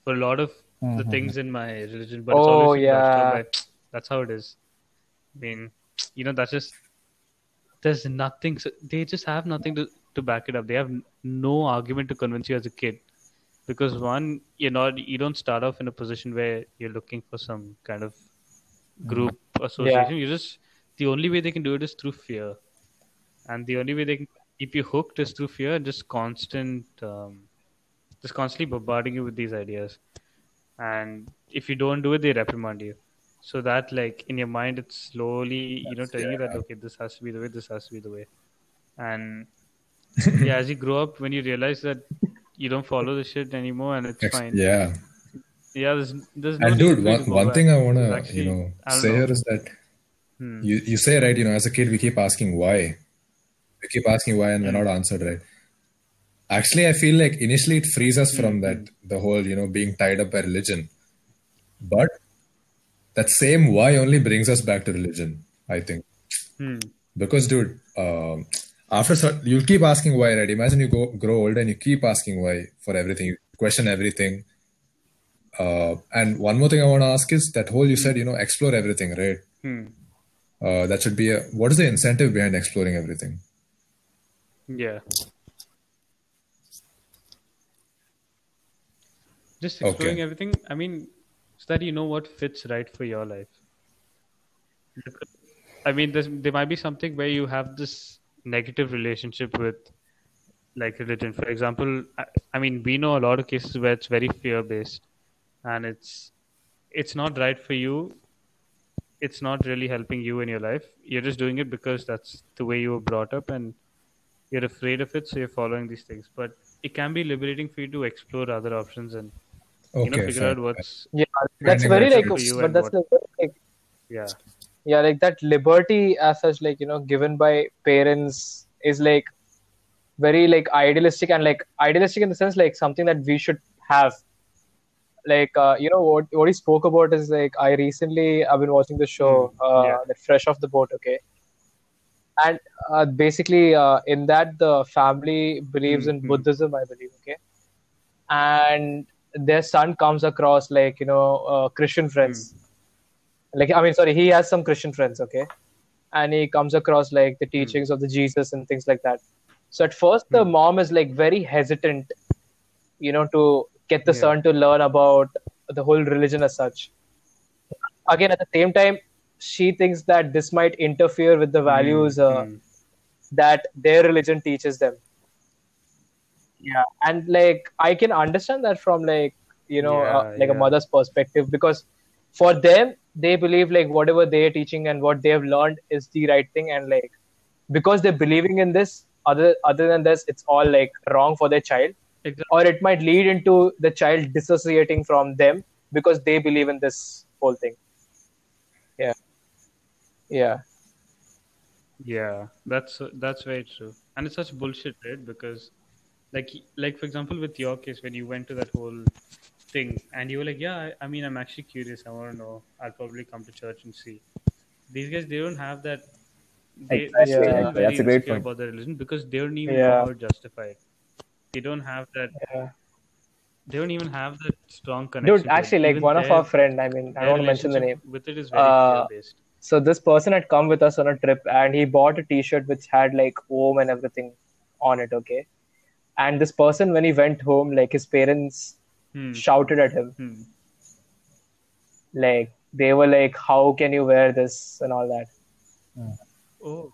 for a lot of the things in my religion, but it's Oh, always been brushed off yeah. That's how it is. I mean, you know, that's just there's nothing. So they just have nothing to to back it up. They have no argument to convince you as a kid, because one, you're not you don't start off in a position where you're looking for some kind of group association. You just the only way they can do it is through fear, and the only way they can keep you hooked is through fear and just constant, um, just constantly bombarding you with these ideas. And if you don't do it, they reprimand you. So that, like in your mind, it's slowly, you know, telling you that okay, this has to be the way, this has to be the way, and yeah, as you grow up, when you realize that you don't follow the shit anymore, and it's Ex- fine. Yeah. Yeah, there's there's no And dude, reason for you one, one back. thing I wanna you know say know. here is that Hmm. you you say right, you know, as a kid we keep asking why. We keep asking why and we're Hmm. not answered right. Actually, I feel like initially it frees us Hmm. from that the whole you know being tied up by religion, but that same why only brings us back to religion. I think Hmm. because dude, um, after you'll keep asking why, right? Imagine you go grow old and you keep asking why for everything. You question everything. Uh, and one more thing I want to ask is that whole you said, you know, explore everything, right? Hmm. Uh, that should be a what is the incentive behind exploring everything? Yeah. Just Okay. exploring everything. I mean, so that you know what fits right for your life. I mean, there might be something where you have this negative relationship with, like religion. For example, I, I mean, we know a lot of cases where it's very fear-based, and it's it's not right for you. It's not really helping you in your life. You're just doing it because that's the way you were brought up, and you're afraid of it, so you're following these things. But it can be liberating for you to explore other options and you know Okay, figure fair, out what's Yeah, that's very like, but that's what- like, like yeah. yeah like that liberty as such like you know given by parents is like very like idealistic and like idealistic in the sense like something that we should have. Like uh, you know what what he spoke about is like i recently i've been watching the show Mm, uh yeah. that fresh off the boat okay? And uh, basically uh, in that the family believes in Mhm. buddhism i believe okay? And their son comes across like you know uh, christian friends. Like i mean sorry he has some christian friends okay? And he comes across like the teachings of the jesus and things like that. So at first the mom is like very hesitant you know to get the Yeah. son to learn about the whole religion as such. Again at the same time she thinks that this might interfere with the values uh, Mm. that their religion teaches them yeah and like i can understand that from like you know uh, Yeah, like a mother's perspective because for them they believe like whatever they're teaching and what they have learned is the right thing and like because they're believing in this other other than this it's all like wrong for their child. Exactly. or it might lead into the child dissociating from them because they believe in this whole thing. Yeah. Yeah. Yeah, that's that's very true, and it's such bullshit, right? Because, like, like for example, with your case, when you went to that whole thing, and you were like, "Yeah, I, I mean, I'm actually curious. I want to know. I'll probably come to church and see." These guys, they don't have that. They, Exactly, still very That's a great point. about their religion because they don't even Yeah. know how to justify it. They don't have that. yeah They don't even have that strong connection. dude actually like one of our friend i mean i don't want to mention the name With it is very Uh, fear-based. so this person had come with us on a trip and he bought a t-shirt which had like om and everything on it okay and this person when he went home like his parents Hmm. shouted at him. Hmm. like they were like how can you wear this? and all that. Oh.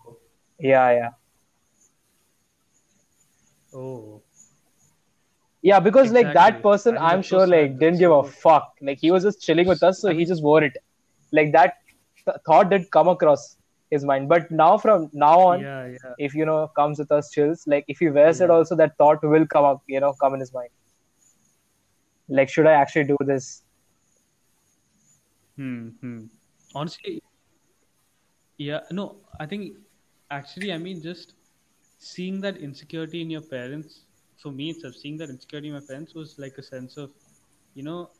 yeah yeah. Oh. yeah because like that person i'm sure like didn't give a fuck. Like he was just chilling with us so he just wore it. Like that th- thought did come across his mind but now from now on Yeah, yeah. if you know comes with us chills like if he wears it also that thought will come up you know come in his mind like should i actually do this Hmm. hmm. Honestly, yeah. No, I think actually, I mean, just seeing that insecurity in your parents. For me, itself, seeing that insecurity in my parents was like a sense of, you know,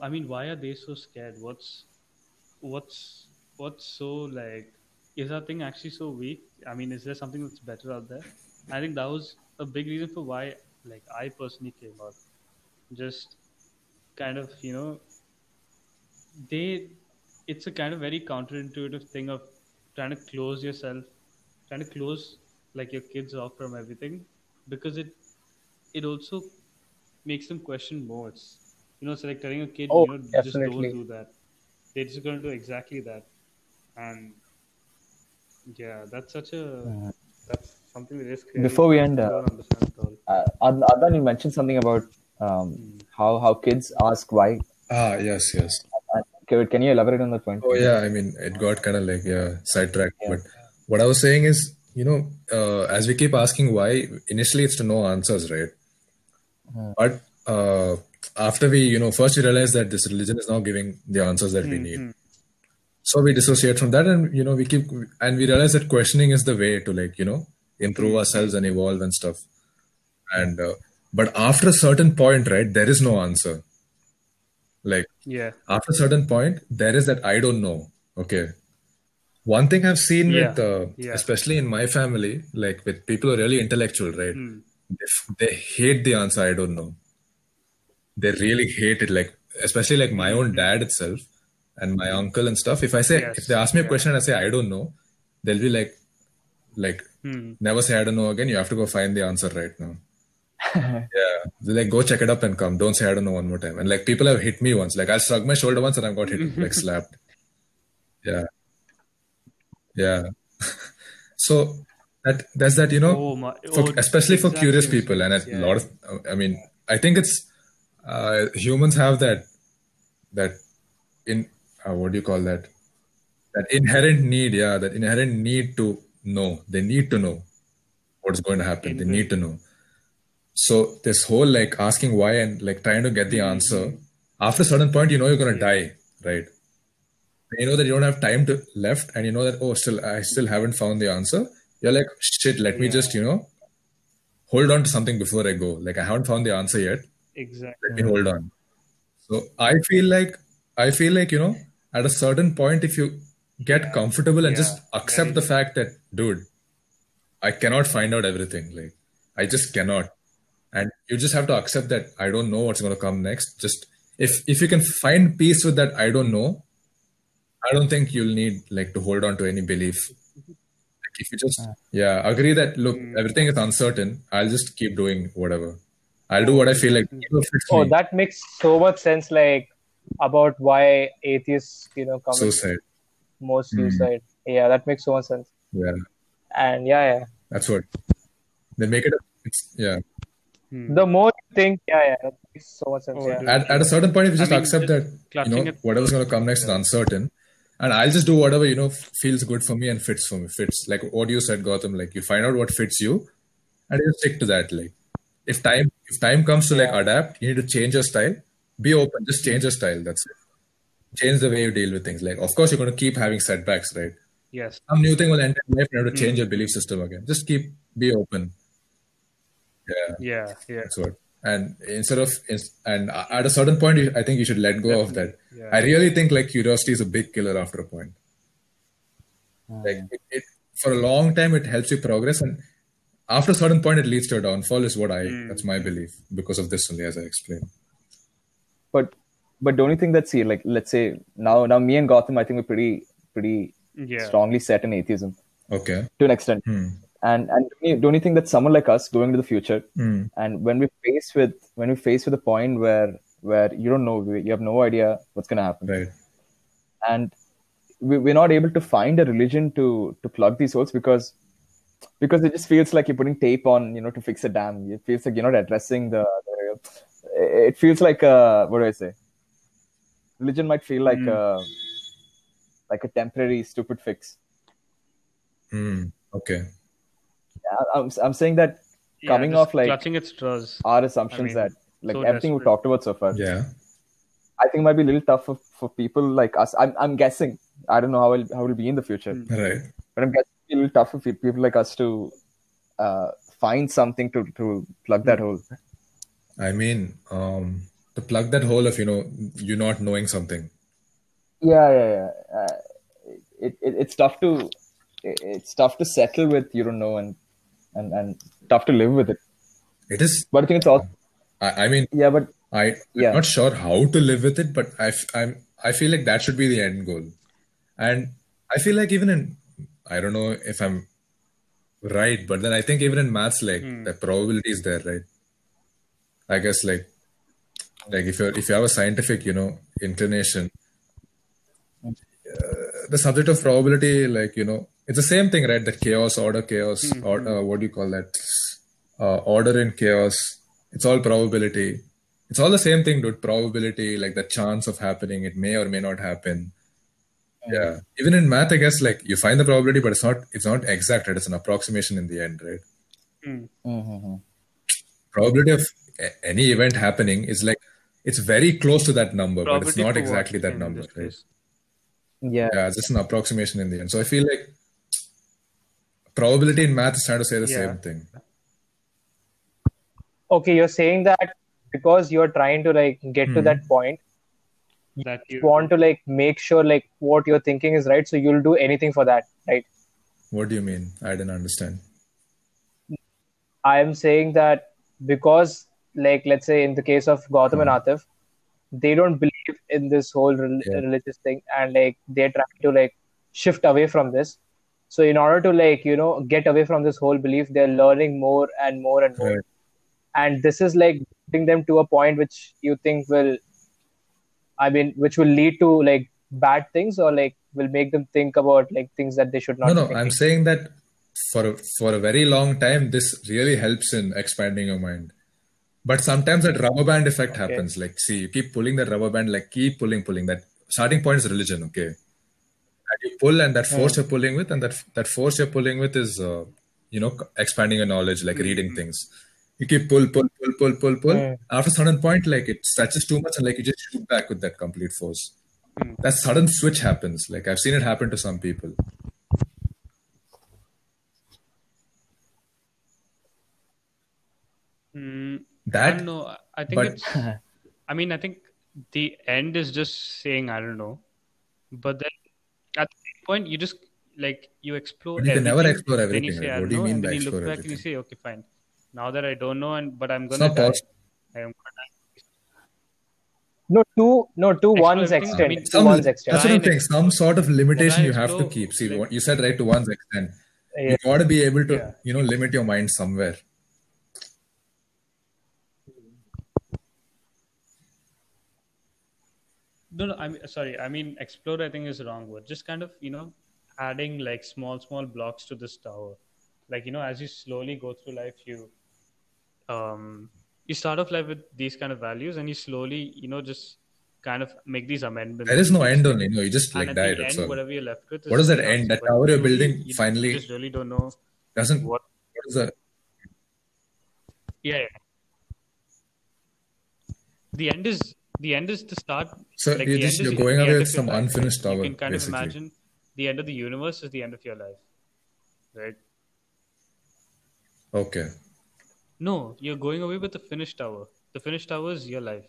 I mean, why are they so scared? What's, what's, what's so like? Is that thing actually so weak? I mean, is there something that's better out there? I think that was a big reason for why, like, I personally came out. Just kind of, you know, they it's a kind of very counterintuitive thing of trying to close yourself trying to close like your kids off from everything because it it also makes them question more it's you know it's like telling a kid Oh, you know just don't do that they're just going to do exactly that and yeah that's such a that's something that is crazy. Before we end, I uh, don't understand at all Uh, Ad- Adnan, you mentioned something about um, how how kids ask why. Ah, yes, yes. Uh, Can, can you elaborate on that point? Oh yeah, I mean, it got kind of like yeah sidetracked. But what I was saying is, you know, uh, as we keep asking why, initially it's to know answers, right? But uh, after we, you know, first we realize that this religion is now giving the answers that we need. So we dissociate from that, and you know, we keep and we realize that questioning is the way to like you know improve ourselves and evolve and stuff. And uh, but after a certain point, right, there is no answer. Like yeah after a certain point there is that i don't know okay one thing I've seen with, Yeah. uh, Yeah. especially in my family, like with people who are really intellectual, right? Hmm. They, they hate the answer. I don't know. They really hate it. Like especially like my own dad itself and my uncle and stuff. If I say Yes. if they ask me a Yeah. question and I say I don't know, they'll be like, like Hmm. never say I don't know again. You have to go find the answer right now. yeah, They're like go check it up and come. Don't say I don't know one more time. And like people have hit me once. Like I shrugged my shoulder once and I've got hit like slapped. Yeah, yeah. so that that's that you know Oh my! for, oh, especially for curious people and a said. lot of i mean i think it's uh, humans have that that in uh, what do you call that? That inherent need yeah that inherent need to know. They need to know what's going to happen. They need to know. So this whole like asking why and like trying to get the answer after a certain point you know you're going to die right? You know that you don't have time to left and you know that oh still i still haven't found the answer. You're like shit let me just you know hold on to something before i go. Like i haven't found the answer yet. Exactly. let me hold on. So i feel like i feel like you know at a certain point if you get comfortable and Yeah, just accept the fact that dude i cannot find out everything like i just cannot. And you just have to accept that i don't know what's going to come next. Just if if you can find peace with that i don't know i don't think you'll need like to hold on to any belief. Like if you just yeah. agree that look hmm. everything is uncertain i'll just keep doing whatever. I'll do what i feel like. Whatever Oh, that makes so much sense. Like about why atheists, you know, commit suicide more suicide. Yeah, that makes so much sense. yeah And yeah, yeah. that's what they make it a, it's yeah Hmm. The more you think, yeah, yeah, that makes so much sense. Oh, yeah. at, at a certain point if you I just mean, accept just that you know it- whatever's going to come next is uncertain and i'll just do whatever you know feels good for me and fits for me fits like what you said Gautam, like you find out what fits you and you stick to that like if time if time comes to like adapt you need to change your style be open just change your style that's it change the way you deal with things like of course you're going to keep having setbacks right Yes. some new thing will enter your life you have to change your mm-hmm. belief system again just keep be open yeah Yeah. Yeah. that's what. And instead of and at a certain point, I think you should let go of that. Yeah. I really think like curiosity is a big killer after a point. Mm. Like it, it for a long time, it helps you progress, and after a certain point, it leads to a downfall. Is what I mm. that's my belief because of this only, as I explained. But but don't you think that see like let's say now now me and Gautam I think we're pretty pretty Yeah. strongly set in atheism Okay. to an extent. Hmm. And and don't you- don't you think that someone like us going to the future Hmm. and when we face with when we face with a point where where you don't know you have no idea what's going to happen Right. and we, we're not able to find a religion to to plug these holes because because it just feels like you're putting tape on you know to fix a dam it feels like you're not addressing the, the it feels like a what do i say religion might feel like a like a temporary stupid fix Hmm. Okay. I- i'm, I'm saying that Yeah, coming off like clutching at straws. our assumptions mean, that like so everything we talked about so far Yeah. I think it might be a little tough for, for people like us. I'm, I'm guessing. I don't know how it'll, how it'll be in the future, Right. but I'm guessing it'll be a little tough for people like us to uh, find something to, to plug that hole. I mean, um, to plug that hole of you know you not knowing something. Yeah, yeah, yeah. Uh, it, it, it's tough to it, it's tough to settle with you don't know and and and tough to live with it. It is. But I think it's all I, I mean, yeah. But I Yeah. I'm not sure how to live with it, but I f- I'm I feel like that should be the end goal, and I feel like even in I don't know if I'm right, but then I think even in maths, like the probability is there, right? I guess like like if you are if you have a scientific you know inclination, uh, the subject of probability, like you know, it's the same thing, right? That chaos, order, chaos, or uh, what do you call that? Uh, order in chaos. It's all probability. It's all the same thing, dude. Probability, like the chance of happening, it may or may not happen. Yeah. Even in math, I guess like you find the probability, but it's not it's not exact, right? It's an approximation in the end, right? Mhm. Probability of a- any event happening is like it's very close to that number, but it's not exactly that number, right? yeah, Yeah, it's just an approximation in the end. So I feel like probability in math is trying to say the Yeah. same thing. Okay, you're saying that because you're trying to like get to Hmm. that point, that you want to like make sure like what you're thinking is right so you'll do anything for that right What do you mean? I didn't understand. i am saying that because like let's say in the case of gautam and hmm. atif they don't believe in this whole rel- Yeah. religious thing and like they're trying to like shift away from this so in order to like you know get away from this whole belief they're learning more and more and more Right. and this is like bring them to a point which you think will i mean which will lead to like bad things or like will make them think about like things that they should not No, no, thinking. I'm saying that for for a very long time, this really helps in expanding your mind. But sometimes that rubber band effect happens. Like, see, you keep pulling that rubber band, like keep pulling, pulling. That starting point is religion, okay? And you pull, and that force you're pulling with, and that that force you're pulling with is, uh, you know, expanding your knowledge, like reading things. You keep pull, pull, pull, pull, pull, pull. Mm. After a certain point, like it stretches too much, and like you just shoot back with that complete force. That sudden switch happens. Like I've seen it happen to some people. Mm, I That don't know. I think but- it's. I mean, I think the end is just saying I don't know, but then at the point you just like you explore. But you can never everything, explore Then you everything, say right? I What don't you know, mean and by then you look back and you say, okay, fine. Now that I don't know, and but I'm gonna not die. possible. I am gonna no to no to Explore one's everything. I extent mean, to Some, one's that's what I'm saying. Some sort of limitation you have to keep. See, like- what you said right to one's extent. Yeah. You got to be able to, Yeah. you know, limit your mind somewhere. No, no. I mean, sorry. I mean, explore. I think is the wrong word. Just kind of, you know, adding like small, small blocks to this tower. Like you know, as you slowly go through life, you, um, you start off life with these kind of values, and you slowly, you know, just kind of make these amendments. There is no end only. No, you just And like die. end, all. whatever you're left with. What does that end? That tower you're building you finally just really don't know Doesn't. what. What is that? Yeah, yeah. The end is the end is the start. So like you're just you're going away with some life, unfinished tower, You can kind basically. of imagine the end of the universe is the end of your life, right? Okay. No, you're going away with the finished tower. The finished tower is your life.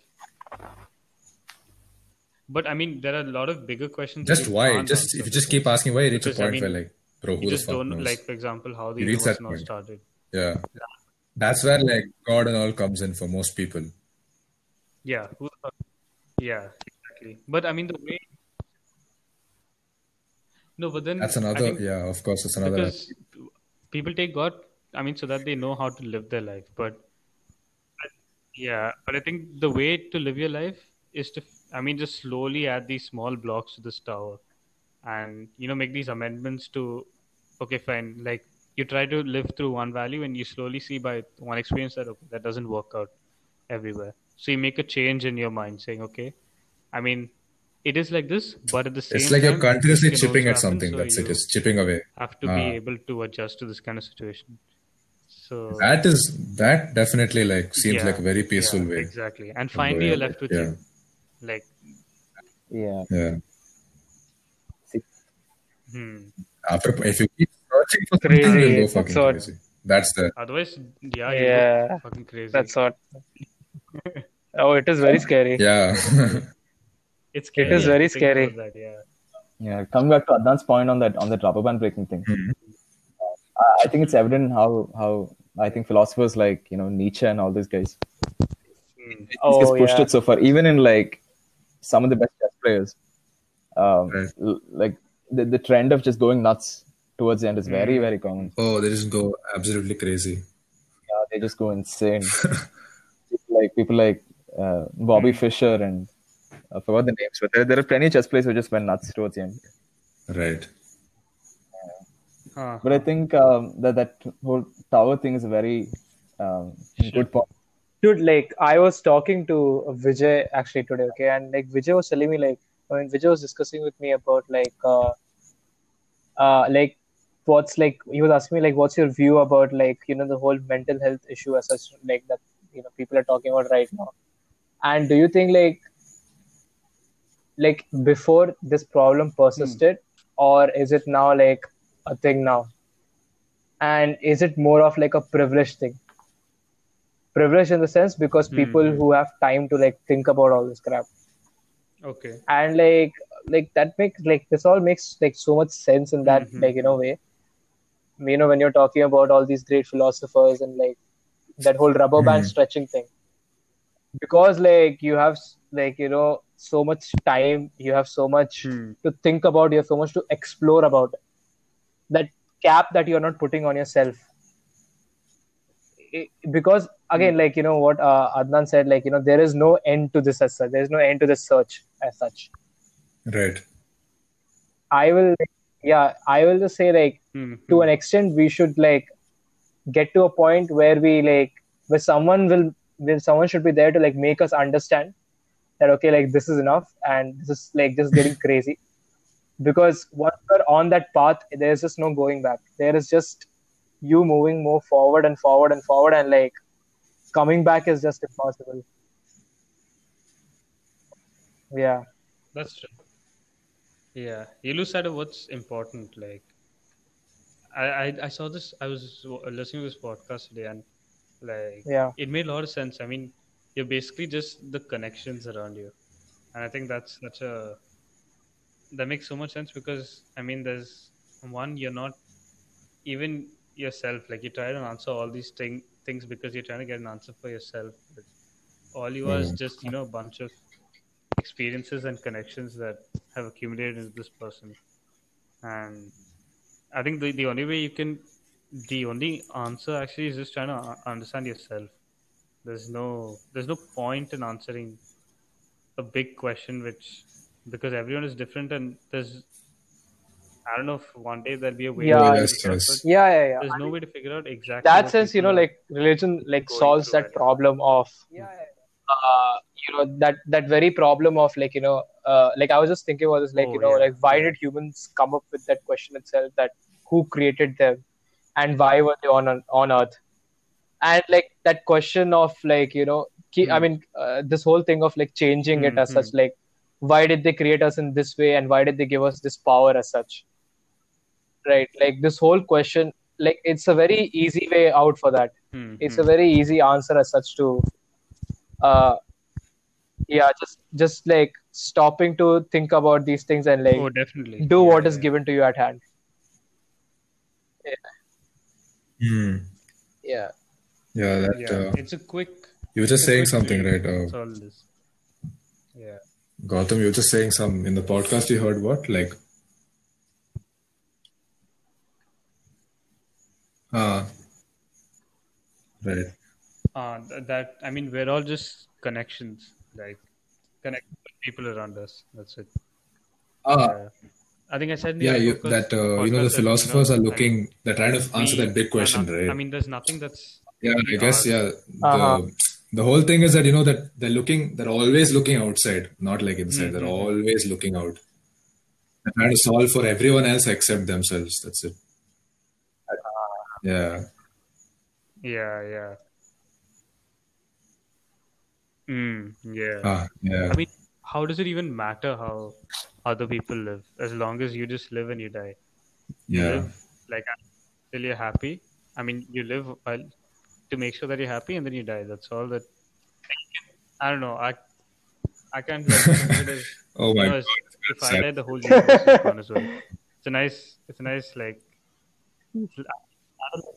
But I mean, there are a lot of bigger questions. Just why? Just answer if you just keep asking why, you reach a because, I point mean, where like, bro, who you just don't knows? like, for example, how the You universe now started. Yeah. That's where like God and all comes in for most people. Yeah, who? Yeah, exactly. But I mean, the way. No, but then That's another. think Yeah, of course, it's another. because people take God, I mean, so that they know how to live their life. But yeah, but I think the way to live your life is to, I mean, just slowly add these small blocks to this tower, and you know, make these amendments to. Okay, fine. Like you try to live through one value, and you slowly see by one experience that okay, that doesn't work out everywhere. So you make a change in your mind, saying, okay, I mean, it is like this, but at the same It's like you're time, continuously chipping at happen, something. so That's it. It's chipping away. have to Ah. be able to adjust to this kind of situation. So That is that definitely like seems yeah, like a very peaceful yeah, way. Exactly. And finally you're left with Yeah. you. Like Yeah. Yeah. hmm. After if you keep searching for something, Crazy. you'll go fucking That's crazy. That's the Otherwise, yeah, Yeah. go fucking crazy. That's what. Oh, it is very scary. yeah. it's scary. is to very scary. That, yeah. Yeah, coming back to Adnan's point on that on that rubber band breaking thing, I, I think it's evident how how I think philosophers like you know Nietzsche and all these guys Hmm. these Oh, guys pushed yeah. it so far. Even in like some of the best chess players, um, Right. l- like the, the trend of just going nuts towards the end is very very common. oh, they just go absolutely crazy. Yeah, they just go insane. people like people like uh, Bobby Fischer and I forgot the names, but there, there are plenty of chess players who just went nuts towards the end. Right. Huh. But I think um, that that whole tower thing is a very um, good point. Dude, like I was talking to Vijay actually today, okay, and like Vijay was telling me like I mean Vijay was discussing with me about like uh uh like what's like he was asking me like what's your view about like you know the whole mental health issue as such like that you know people are talking about right now. And do you think like like before this problem persisted or is it now like a thing now? And is it more of like a privileged thing? privilege in the sense because people Hmm. who have time to like think about all this crap Okay. and like like that makes like this all makes like so much sense in that Mhm. like you know way you know when you're talking about all these great philosophers and like that whole rubber band Mhm. stretching thing because like you have like you know so much time you have so much Hmm. to think about you have so much to explore about that cap that you're not putting on yourself it, because again like you know what uh, adnan said like you know there is no end to this as such there is no end to this search as such Right. i will yeah i will just say like Hmm. to an extent we should like get to a point where we like where someone will where someone should be there to like make us understand that okay like this is enough and this is like just getting crazy. Because once you're on that path there's just no going back. There is just you moving more forward and forward and forward and like coming back is just impossible. Yeah. That's true. Yeah, you lose sight of what's important. Like, I, I, I saw this. I was listening to this podcast today, and like, yeah it made a lot of sense. I mean, you're basically just the connections around you, and I think that's such a that makes so much sense because I mean, there's one you're not even yourself. Like, you try to answer all these thing, things because you're trying to get an answer for yourself. But all you are is Mhm. just you know a bunch of experiences and connections that have accumulated into this person and i think the, the only way you can the only answer actually is just trying to understand yourself there's no there's no point in answering a big question which because everyone is different and there's i don't know if one day there'll be a way Yeah, to yes, yes. but yeah yeah yeah there's no way to figure out exactly that what sense you know like religion like solves that it. problem of uh, you know that that very problem of like you know uh, like i was just thinking about this like Oh, you know yeah, like why did humans come up with that question itself that who created them and why were they on on earth and like that question of like you know ke- i Hmm. mean uh, this whole thing of like changing it Hmm, as such like why did they create us in this way and why did they give us this power as such right like this whole question like it's a very easy way out for that Hmm, it's hmm. a very easy answer as such to uh yeah just just like stopping to think about these things and like oh definitely do Yeah, what is yeah. given to you at hand Hmm. yeah Yeah, that yeah uh, it's a quick you were just saying something, right? Uh, That's all it is. yeah Gautam, you were just saying some in the podcast. You heard what? Like, ah, right. uh, that I mean, we're all just connections, like connect people around us. That's it. Ah, Yeah. I think I said in the yeah. You, that uh, you know the that, philosophers know, are looking. mean, they're trying to answer we that big question, not- right? I mean, there's nothing that's Yeah, I guess yeah. Uh-huh. The the whole thing is that you know that they're looking, they're always looking outside, not like inside. They're Mhm. always looking out. They're trying to solve for everyone else except themselves. That's it. Yeah. Yeah, yeah. Mm, yeah. Ah, yeah. I mean, how does it even matter how other people live as long as you just live and you die? You Yeah. live like till you're happy. I mean, you live while to make sure that you're happy and then you die. That's all that. I don't know. I I can't like, think of Oh you my know, god. as, if I die, the whole universe is gone as well. It's a nice. It's a nice like. I don't know.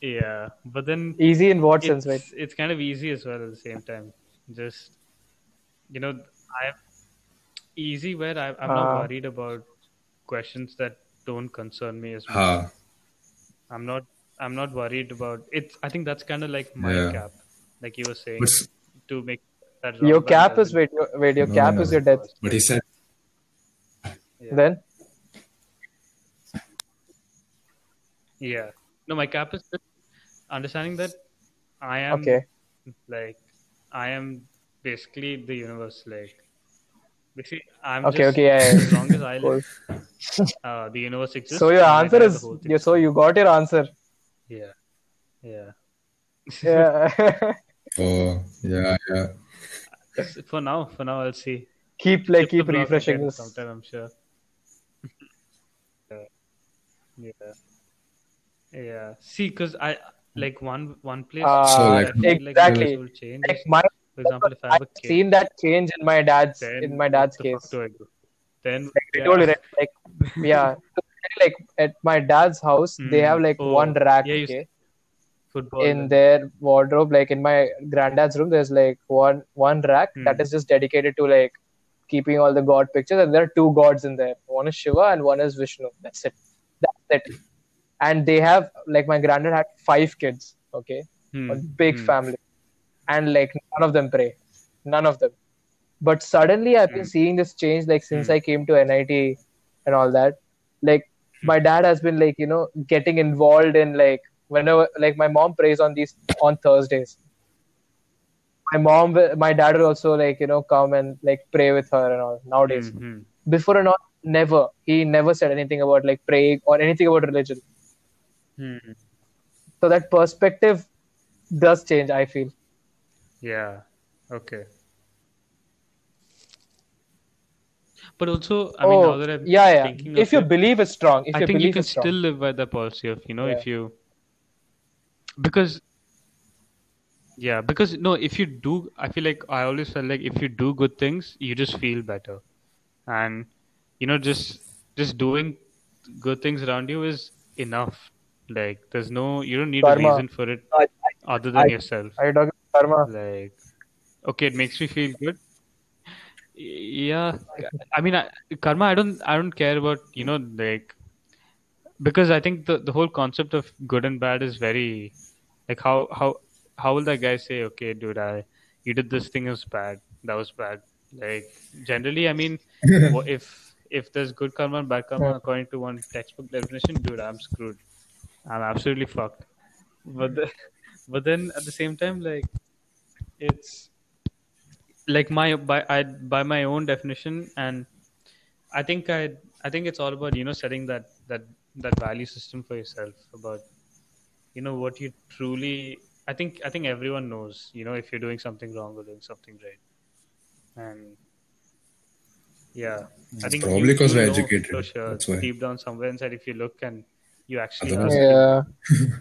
Yeah, but then easy in what sense it's, right it's kind of easy as well at the same time. Just you know, I easy where I, I'm not Ah. worried about questions that don't concern me as much. Ha. I'm not. I'm not worried about it. I think that's kind of like my Yeah. cap, like you were saying, But, to make that. your cap is doesn't- wait your, wait your No, cap no, is no. your death but he said, Yeah. then Yeah. No, my cap is understanding that I am okay like I am basically the universe. Like basically, I'm okay just okay yeah, yeah. as long as I Cool. live, uh, the universe exists. so your answer is the whole thing you so you got your answer Yeah. Yeah. yeah oh, yeah, yeah. for now, for now, I'll see. keep like Flip the keep block refreshing again this sometime. I'm sure. yeah. Yeah. Yeah. See, because I like one one place Uh, So, like- I feel like exactly. universe will change like my For example, if I have I've a kid, seen that change in my dad's in my dad's case. fuck do I do? Then Like, yeah. right, like yeah, like at my dad's house, they Mm. have like Oh, one rack. yeah, okay, football. in their wardrobe like in my granddad's room there's like one one rack Hmm. that is just dedicated to like keeping all the god pictures and there are two gods in there one is shiva and one is vishnu that's it that's it and they have like my granddad had five kids okay Hmm. a big Hmm. family and like none of them pray none of them but suddenly i've been Hmm. seeing this change like since Hmm. i came to nit and all that like my dad has been like you know getting involved in like whenever like my mom prays on these on thursdays my mom my dad will also like you know come and like pray with her and all nowadays Hmm. Hmm. before and all never he never said anything about like praying or anything about religion Hmm. so that perspective does change i feel Yeah. Okay. But also, I mean, oh, now that I'm Oh, yeah yeah thinking if of your it, belief is strong if I your think you can is strong still live by the policy of, you know, Yeah. if you because yeah, because no, if you do, I feel like I always felt like if you do good things, you just feel better, and you know, just just doing good things around you is enough. Like, there's no, you don't need Karma. a reason for it I, other than I- yourself. are you talking about karma Like, okay, it makes me feel good. Yeah, I mean, I, karma. I don't, I don't care about you know like because I think the the whole concept of good and bad is very like how how how will that guy say okay, dude, I you did this thing is bad, that was bad. Like generally, I mean, if if there's good karma and bad karma according to one textbook definition, dude, I'm screwed. I'm absolutely fucked. But the, but then at the same time, like it's like my by I by my own definition, and I think I I think it's all about you know setting that that that value system for yourself about you know what you truly. I think I think everyone knows you know if you're doing something wrong or doing something right, and yeah, I think Probably 'cause we're educated, For sure, that's why. deep down somewhere inside, if you look and you actually Otherwise- yeah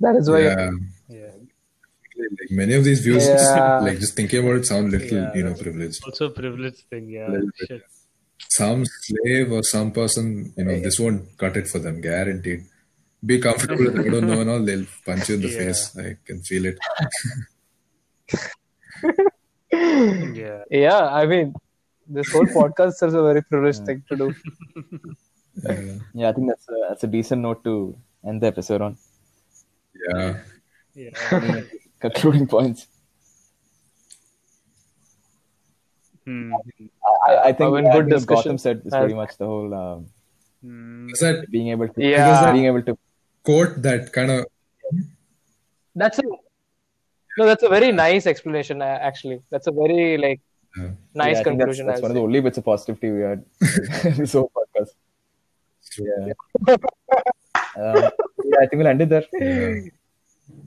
that is why yeah. yeah. Like many of these views, Yeah. like just thinking about it, sound little, Yeah, you know, privileged. Also, a privilege thing, yeah. Little Some slave or some person, you know, this won't cut it for them, guaranteed. Be comfortable with it. I don't know and all. They'll punch you in the Yeah. face. I can feel it. Yeah. yeah i mean this whole podcast is a very privileged thing to do Yeah. yeah, I think that's a, that's a decent note to end the episode on. Yeah. Yeah. Concluding points. Hmm. I, I think, in I good think discussion. Gautam said is pretty much the whole um, Hmm. Is that being able to Yeah. being able to quote that kind of that's a no that's a very nice explanation uh, actually that's a very like uh, nice yeah, conclusion That's, that's one of the only bits of positivity we had in this whole podcast. Yeah. um, yeah, I think we'll end it there. yeah.